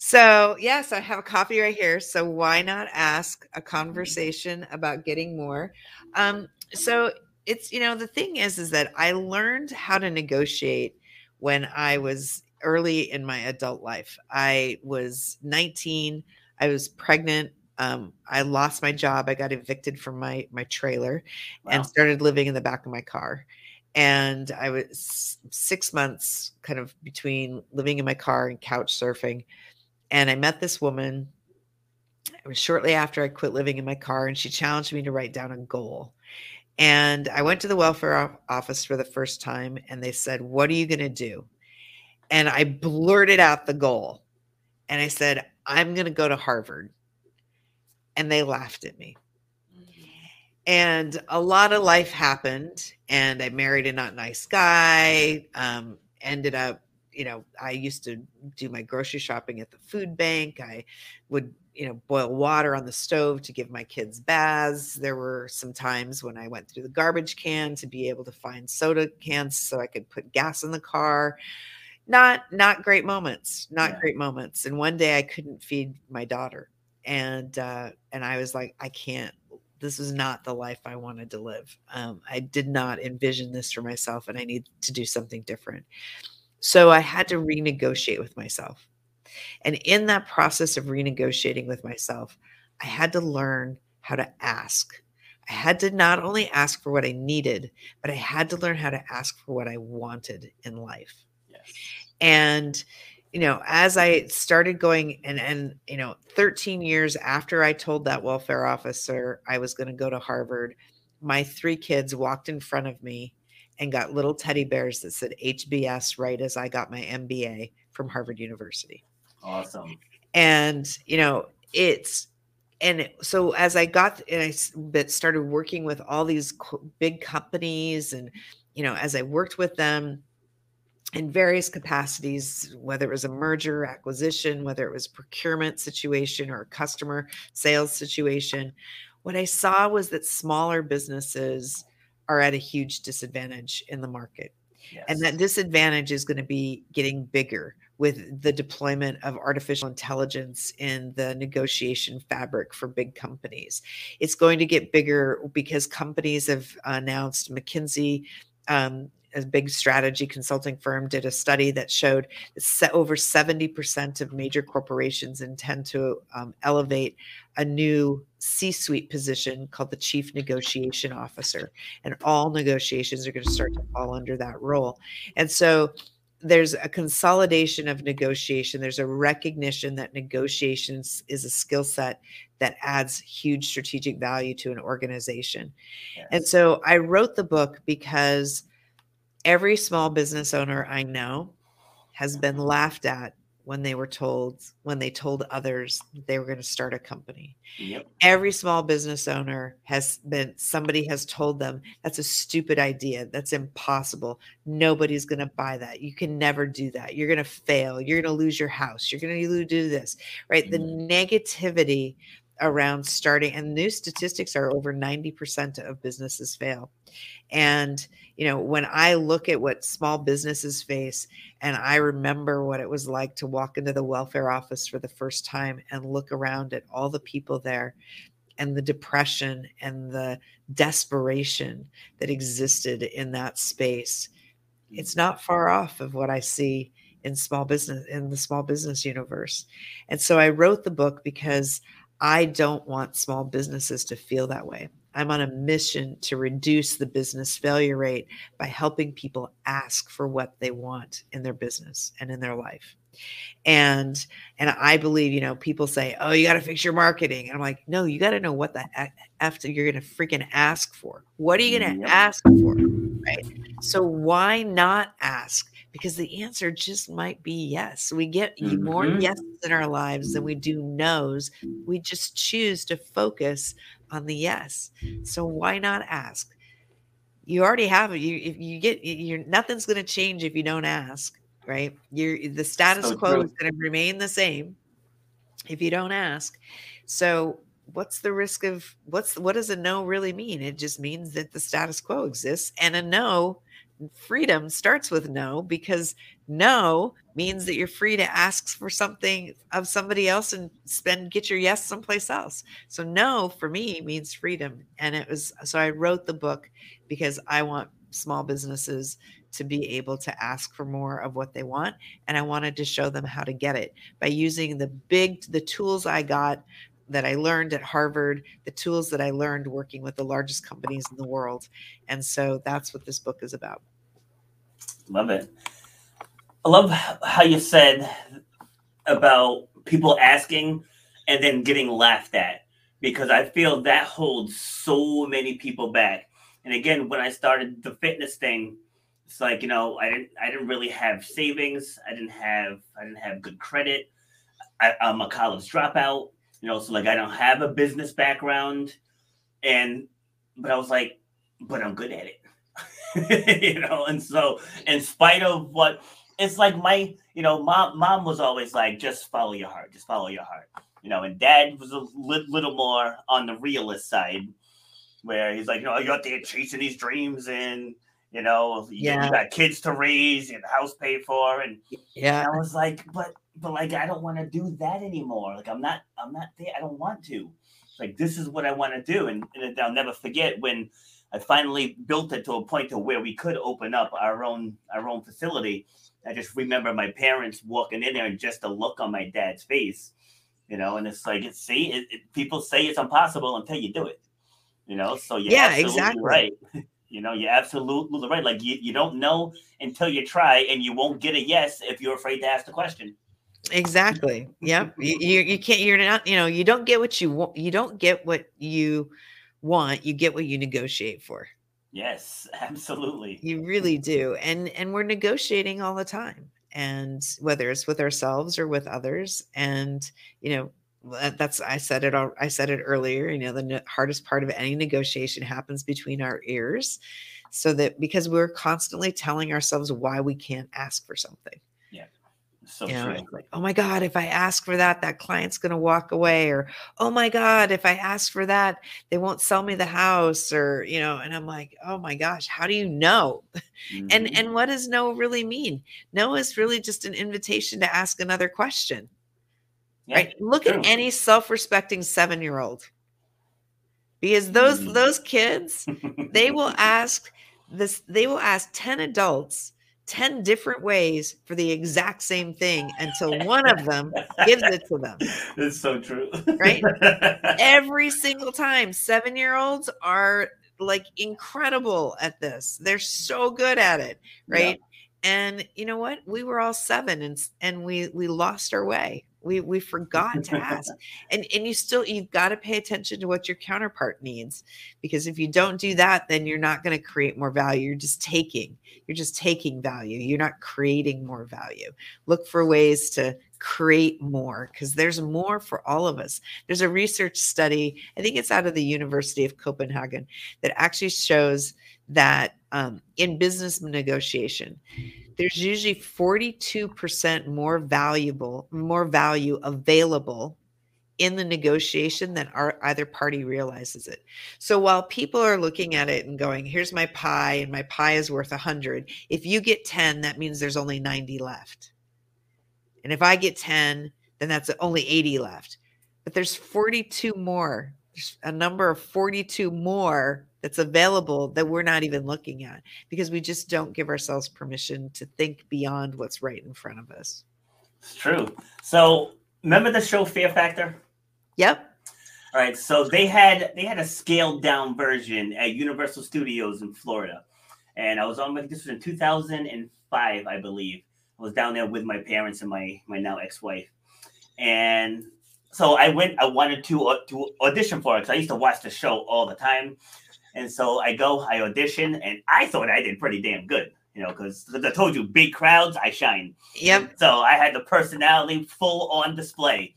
so, yes, I have a copy right here. So, why not ask a conversation about getting more? Um, so, it's, you know, the thing is, is that I learned how to negotiate when I was early in my adult life. I was 19, I was pregnant. Um, I lost my job. I got evicted from my my trailer wow. and started living in the back of my car and I was six months kind of between living in my car and couch surfing and I met this woman. It was shortly after I quit living in my car, and she challenged me to write down a goal. And I went to the welfare office for the first time, and they said, What are you going to do? And I blurted out the goal. And I said, I'm going to go to Harvard. And they laughed at me. And a lot of life happened. And I married a not nice guy, um, ended up you know, I used to do my grocery shopping at the food bank. I would, you know, boil water on the stove to give my kids baths. There were some times when I went through the garbage can to be able to find soda cans so I could put gas in the car. Not not great moments, not yeah. great moments. And one day I couldn't feed my daughter. And uh and I was like I can't this is not the life I wanted to live. Um, I did not envision this for myself, and I need to do something different. So I had to renegotiate with myself. And in that process of renegotiating with myself, I had to learn how to ask. I had to not only ask for what I needed, but I had to learn how to ask for what I wanted in life. Yes. And you know, as I started going and and you know, 13 years after I told that welfare officer I was going to go to Harvard, my three kids walked in front of me and got little teddy bears that said HBS right as I got my MBA from Harvard University. Awesome. And, you know, it's, and so as I got and I started working with all these big companies and, you know, as I worked with them in various capacities, whether it was a merger, acquisition, whether it was procurement situation or a customer sales situation, what I saw was that smaller businesses are at a huge disadvantage in the market. Yes. And that disadvantage is going to be getting bigger with the deployment of artificial intelligence in the negotiation fabric for big companies. It's going to get bigger because companies have announced McKinsey um, a big strategy consulting firm did a study that showed that over 70% of major corporations intend to um, elevate a new C suite position called the chief negotiation officer. And all negotiations are going to start to fall under that role. And so there's a consolidation of negotiation. There's a recognition that negotiations is a skill set that adds huge strategic value to an organization. Yes. And so I wrote the book because every small business owner I know has been laughed at when they were told when they told others they were going to start a company. Yep. Every small business owner has been somebody has told them that's a stupid idea. That's impossible. Nobody's going to buy that. You can never do that. You're going to fail. You're going to lose your house. You're going to do this. Right? Mm-hmm. The negativity around starting and new statistics are over 90% of businesses fail and you know when i look at what small businesses face and i remember what it was like to walk into the welfare office for the first time and look around at all the people there and the depression and the desperation that existed in that space it's mm. not far off of what i see in small business in the small business universe and so i wrote the book because I don't want small businesses to feel that way. I'm on a mission to reduce the business failure rate by helping people ask for what they want in their business and in their life. And and I believe, you know, people say, "Oh, you got to fix your marketing." And I'm like, "No, you got to know what the f you're going to freaking ask for. What are you going to yep. ask for?" Right? So why not ask? because the answer just might be yes. We get mm-hmm. more yeses in our lives than we do no's. We just choose to focus on the yes. So why not ask? You already have it. You if you get you're nothing's going to change if you don't ask, right? You're the status so quo true. is going to remain the same if you don't ask. So what's the risk of what's what does a no really mean? It just means that the status quo exists and a no freedom starts with no because no means that you're free to ask for something of somebody else and spend get your yes someplace else so no for me means freedom and it was so i wrote the book because i want small businesses to be able to ask for more of what they want and i wanted to show them how to get it by using the big the tools i got that I learned at Harvard, the tools that I learned working with the largest companies in the world. And so that's what this book is about. Love it. I love how you said about people asking and then getting laughed at because I feel that holds so many people back. And again, when I started the fitness thing, it's like, you know, I didn't I didn't really have savings. I didn't have I didn't have good credit. I, I'm a college dropout you know, so like I don't have a business background, and but I was like, but I'm good at it, [LAUGHS] you know, and so in spite of what it's like, my you know, mom mom was always like, just follow your heart, just follow your heart, you know, and dad was a li- little more on the realist side, where he's like, you know, you're out there chasing these dreams and you know, yeah. you got kids to raise and the house paid for, and yeah, and I was like, but but like I don't want to do that anymore. Like I'm not I'm not there. I don't want to. Like this is what I want to do, and, and I'll never forget when I finally built it to a point to where we could open up our own our own facility. I just remember my parents walking in there and just the look on my dad's face, you know, and it's like, it's, see, it, it, people say it's impossible until you do it, you know. So yeah, exactly right. [LAUGHS] You know, you're absolutely right. Like you, you don't know until you try, and you won't get a yes if you're afraid to ask the question. Exactly. Yep. [LAUGHS] you, you you can't. You're not. You know. You don't get what you want. You don't get what you want. You get what you negotiate for. Yes, [LAUGHS] absolutely. You really do. And and we're negotiating all the time. And whether it's with ourselves or with others, and you know, that's I said it. all I said it earlier. You know, the hardest part of any negotiation happens between our ears, so that because we're constantly telling ourselves why we can't ask for something. So you know, like, oh my God, if I ask for that, that client's going to walk away. Or, oh my God, if I ask for that, they won't sell me the house. Or, you know, and I'm like, oh my gosh, how do you know? [LAUGHS] Mm-hmm. And and what does no really mean? No is really just an invitation to ask another question. Yeah, right. Look true. at any self-respecting seven-year-old. Because those mm-hmm. those kids, they will [LAUGHS] ask this, they will ask 10 adults 10 different ways for the exact same thing until [LAUGHS] one of them gives it to them. It's so true. right? [LAUGHS] Every single time, seven year olds are like incredible at this. They're so good at it. Right. Yeah. And you know what? We were all seven and, and we, we lost our way. We we forgot to ask. [LAUGHS] and and you still you've got to pay attention to what your counterpart needs because if you don't do that then you're not going to create more value. You're just taking. You're just taking value. You're not creating more value. Look for ways to create more because there's more for all of us. There's a research study, I think it's out of the University of Copenhagen, that actually shows that um, in business negotiation, there's usually 42% more valuable, more value available in the negotiation than our either party realizes it. So while people are looking at it and going, here's my pie and my pie is worth 100, if you get 10, that means there's only 90 left. And if I get 10, then that's only 80 left. But there's 42 more. There's a number of 42 more that's available that we're not even looking at because we just don't give ourselves permission to think beyond what's right in front of us. It's true. So remember the show Fear Factor? Yep. All right. So they had they had a scaled down version at Universal Studios in Florida, and I was on. This was in 2005, I believe. I was down there with my parents and my my now ex wife, and so I went. I wanted to uh, to audition for it because I used to watch the show all the time, and so I go. I audition, and I thought I did pretty damn good you know, because I told you, big crowds, I shine. Yep. So I had the personality full on display,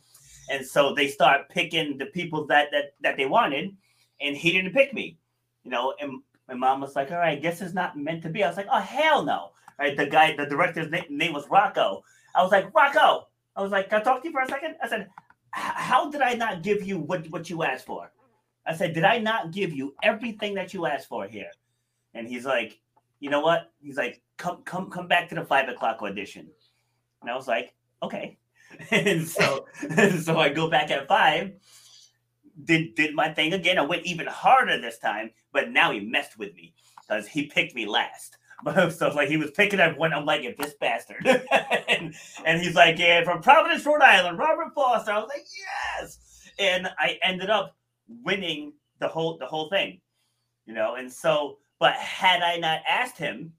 and so they start picking the people that that that they wanted, and he didn't pick me, you know. And my mom was like, "All right, I guess it's not meant to be." I was like, "Oh hell no!" Right? The guy, the director's name, name was Rocco. I was like, "Rocco," I was like, "Can I talk to you for a second? I said, "How did I not give you what what you asked for?" I said, "Did I not give you everything that you asked for here?" And he's like, you know what? He's like, come, come, come back to the five o'clock audition. And I was like, okay. [LAUGHS] and so, [LAUGHS] so I go back at five, did did my thing again. I went even harder this time, but now he messed with me because he picked me last. But [LAUGHS] so like he was picking up when I'm like, this bastard. and, and he's like, yeah, from Providence, Rhode Island, Robert Foster. I was like, yes. And I ended up winning the whole the whole thing. You know, and so but had I not asked him,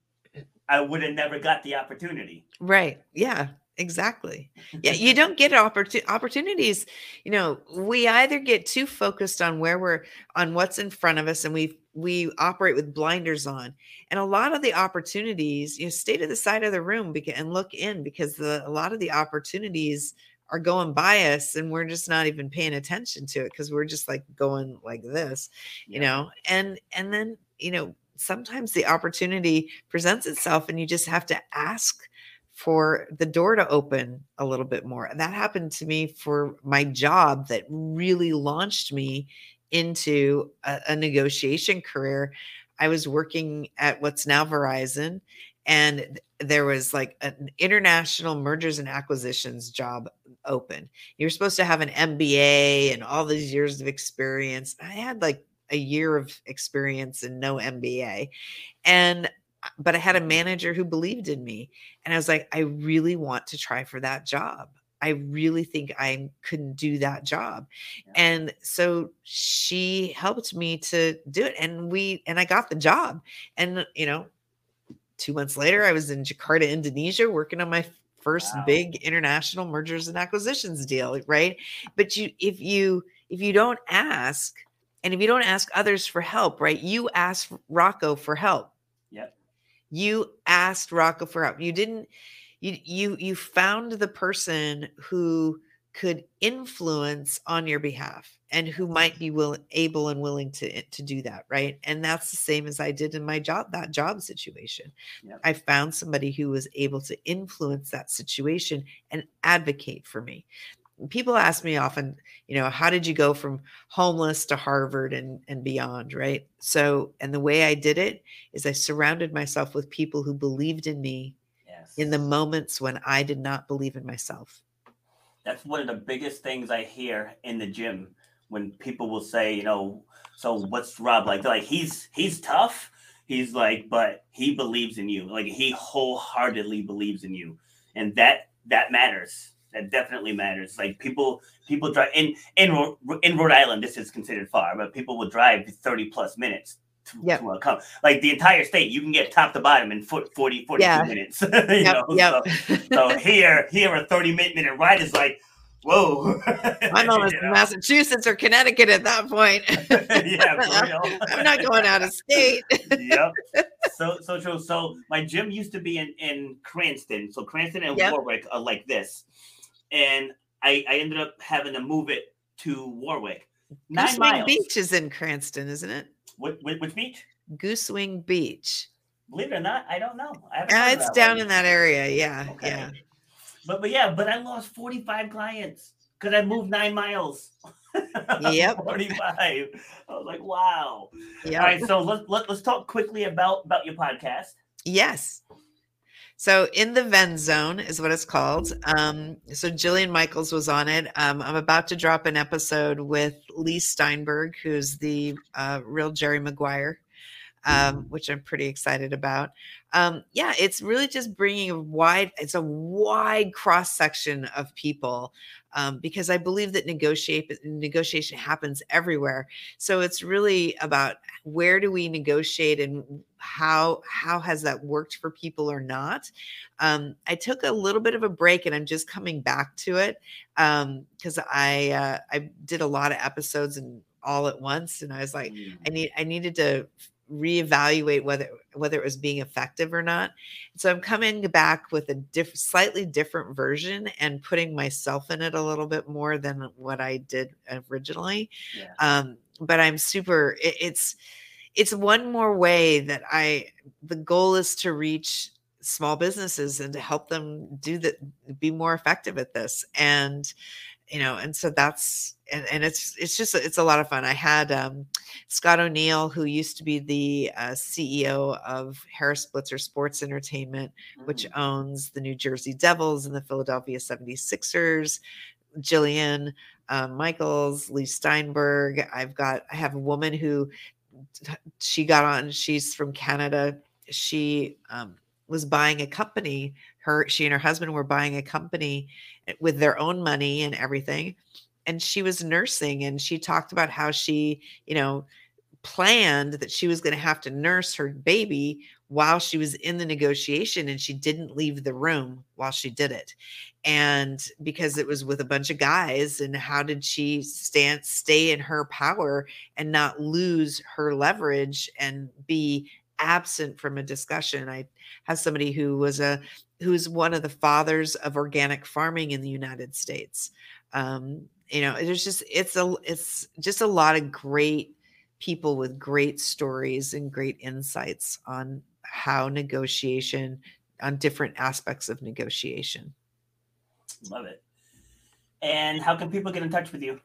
I would have never got the opportunity. Right. Yeah. Exactly. Yeah, you don't get opportun- opportunities. You know, we either get too focused on where we're on what's in front of us, and we we operate with blinders on. And a lot of the opportunities, you know, stay to the side of the room and look in because the a lot of the opportunities are going by us, and we're just not even paying attention to it because we're just like going like this, you yeah. know. And and then you know sometimes the opportunity presents itself and you just have to ask for the door to open a little bit more. And that happened to me for my job that really launched me into a, a negotiation career. I was working at what's now Verizon and there was like an international mergers and acquisitions job open. You're supposed to have an MBA and all these years of experience. I had like a year of experience and no MBA. And uh, but I had a manager who believed in me. And I was like, I really want to try for that job. I really think I couldn't do that job. Yeah. And so she helped me to do it. And we, and I got the job. And, you know, two months later, I was in Jakarta, Indonesia, working on my first wow. big international mergers and acquisitions deal. Right. But you, if you, if you don't ask, and if you don't ask others for help, right? You asked Rocco for help. Yep. You asked Rocco for help. You didn't you you you found the person who could influence on your behalf and who might be will, able and willing to eh, to do that right and that's the same as i did in my job that job situation yep. i found somebody who was able to influence that situation and advocate for me people ask me often, you know, how did you go from homeless to Harvard and, and beyond, right? So, and the way I did it is I surrounded myself with people who believed in me yes. in the moments when I did not believe in myself. That's one of the biggest things I hear in the gym when people will say, you know, so what's Rob like? They're like, he's he's tough. He's like, but he believes in you. Like he wholeheartedly believes in you. And that that matters that definitely matters. Like people, people drive in in in Rhode Island. This is considered far, but people will drive thirty plus minutes to, yep. to come. Like the entire state, you can get top to bottom in 40, 42 yeah. minutes. [LAUGHS] you yep, know, yep. So, so, [LAUGHS] here, here a thirty minute ride is like. Whoa! I'm almost in Massachusetts or Connecticut at that point. [LAUGHS] yeah, I'm not going out of state. yep. So, so true. So, my gym used to be in in Cranston. So, Cranston and yep. Warwick are like this and I, I ended up having to move it to Warwick. Nine miles. Beach is in Cranston, isn't it? Which, which beach? Goosewing Beach. Believe it or not, I don't know. I yeah, uh, it's down one. in that area. Yeah, okay. yeah. But but yeah, but I lost forty five clients because I moved nine miles. [LAUGHS] Yep. 45. I was like, wow. Yeah. All right, so let's let, let's talk quickly about about your podcast. Yes. So in the Venn Zone is what it's called. Um, so Jillian Michaels was on it. Um, I'm about to drop an episode with Leigh Steinberg, who's the uh, real Jerry Maguire, um, which I'm pretty excited about. Um, yeah, it's really just bringing a wide. It's a wide cross section of people um, because I believe that negotiate negotiation happens everywhere. So it's really about where do we negotiate and how how has that worked for people or not. Um, I took a little bit of a break and I'm just coming back to it because um, I uh, I did a lot of episodes and all at once and I was like I need I needed to reevaluate whether whether it was being effective or not. So I'm coming back with a diff- slightly different version and putting myself in it a little bit more than what I did originally. Yeah. Um, but I'm super. It, it's it's one more way that I. The goal is to reach small businesses and to help them do that, be more effective at this, and you know, and so that's and, and it's it's just it's a lot of fun. I had um, Scott O'Neill, who used to be the uh, CEO of Harris Blitzer Sports Entertainment, which mm. owns the New Jersey Devils and the Philadelphia 76ers. Jillian um, Michaels, Leigh Steinberg. I've got I have a woman who she got on. She's from Canada. She um, was buying a company. Her she and her husband were buying a company eh, with their own money and everything and she was nursing and she talked about how she you know planned that she was going to have to nurse her baby while she was in the negotiation and she didn't leave the room while she did it and because it was with a bunch of guys and how did she stand stay in her power and not lose her leverage and be absent from a discussion? I have somebody who was a who's one of the fathers of organic farming in the united states. Um, you know there's just it's a it's just a lot of great people with great stories and great insights on how negotiation on different aspects of negotiation. Love it. And how can people get in touch with you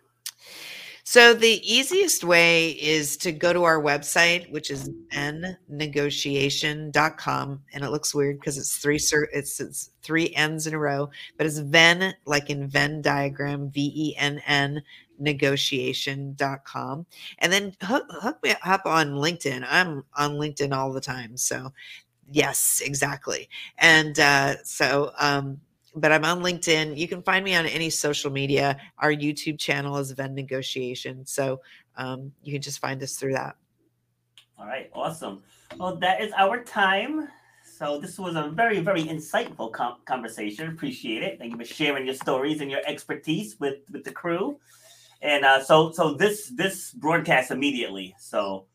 so the easiest way is to go to our website, which is vennnegotiation.com. And it looks weird because it's three it's, it's three N's in a row, but it's Venn, like in Venn diagram, V-E-N-N negotiation.com. And then hook, hook me up on LinkedIn. I'm on LinkedIn all the time. So yes, exactly. And uh, so um, but I'm on LinkedIn. You can find me on any social media. Our YouTube channel is Venn Negotiation. So um, you can just find us through that. All right, awesome. Well, that is our time. So this was a very, very insightful com- conversation. Appreciate it. Thank you for sharing your stories and your expertise with with the crew. And uh, so, so this this broadcast immediately. So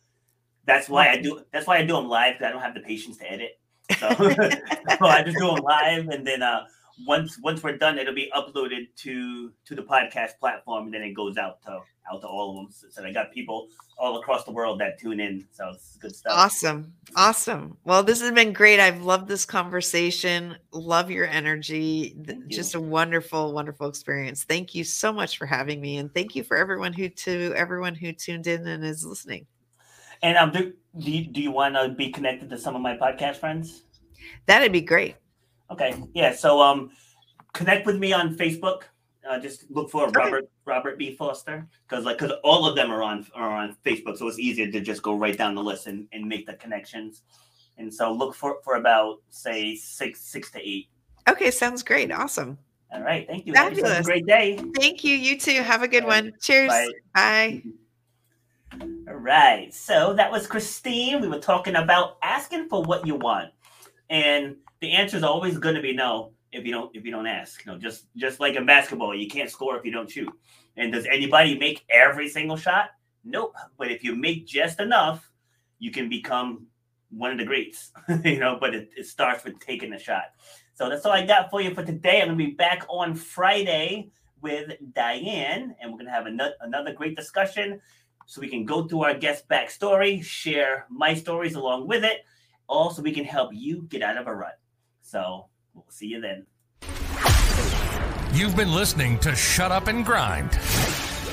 that's why I do. That's why I do them live because I don't have the patience to edit. So, [LAUGHS] so I just do them live, and then uh, once once we're done, it'll be uploaded to to the podcast platform, and then it goes out to out to all of them. So, so I got people all across the world that tune in. So it's good stuff. Awesome, awesome. Well, this has been great. I've loved this conversation. Love your energy. Thank Just you. a wonderful, wonderful experience. Thank you so much for having me, and thank you for everyone who to everyone who tuned in and is listening. And um, do do you, do you want to be connected to some of my podcast friends? That'd be great. Okay. Yeah. So um, connect with me on Facebook. Uh, just look for okay. Robert Robert B. Foster because like because all of them are on are on Facebook, so it's easier to just go right down the list and, and make the connections. And so look for for about say six six to eight. Okay, sounds great. Awesome. All right. Thank you. Fabulous. Have a great day. Thank you. You too. Have a good right. one. Cheers. Bye. Bye. [LAUGHS] All right. So that was Christine. We were talking about asking for what you want. And the answer is always going to be no if you don't if you don't ask. You know, just just like in basketball, you can't score if you don't shoot. And does anybody make every single shot? Nope. But if you make just enough, you can become one of the greats. [LAUGHS] you know, but it, it starts with taking a shot. So that's all I got for you for today. I'm gonna be back on Friday with Diane, and we're gonna have another another great discussion. So we can go through our guest backstory, share my stories along with it, also we can help you get out of a rut. So we'll see you then. You've been listening to Shut Up and Grind.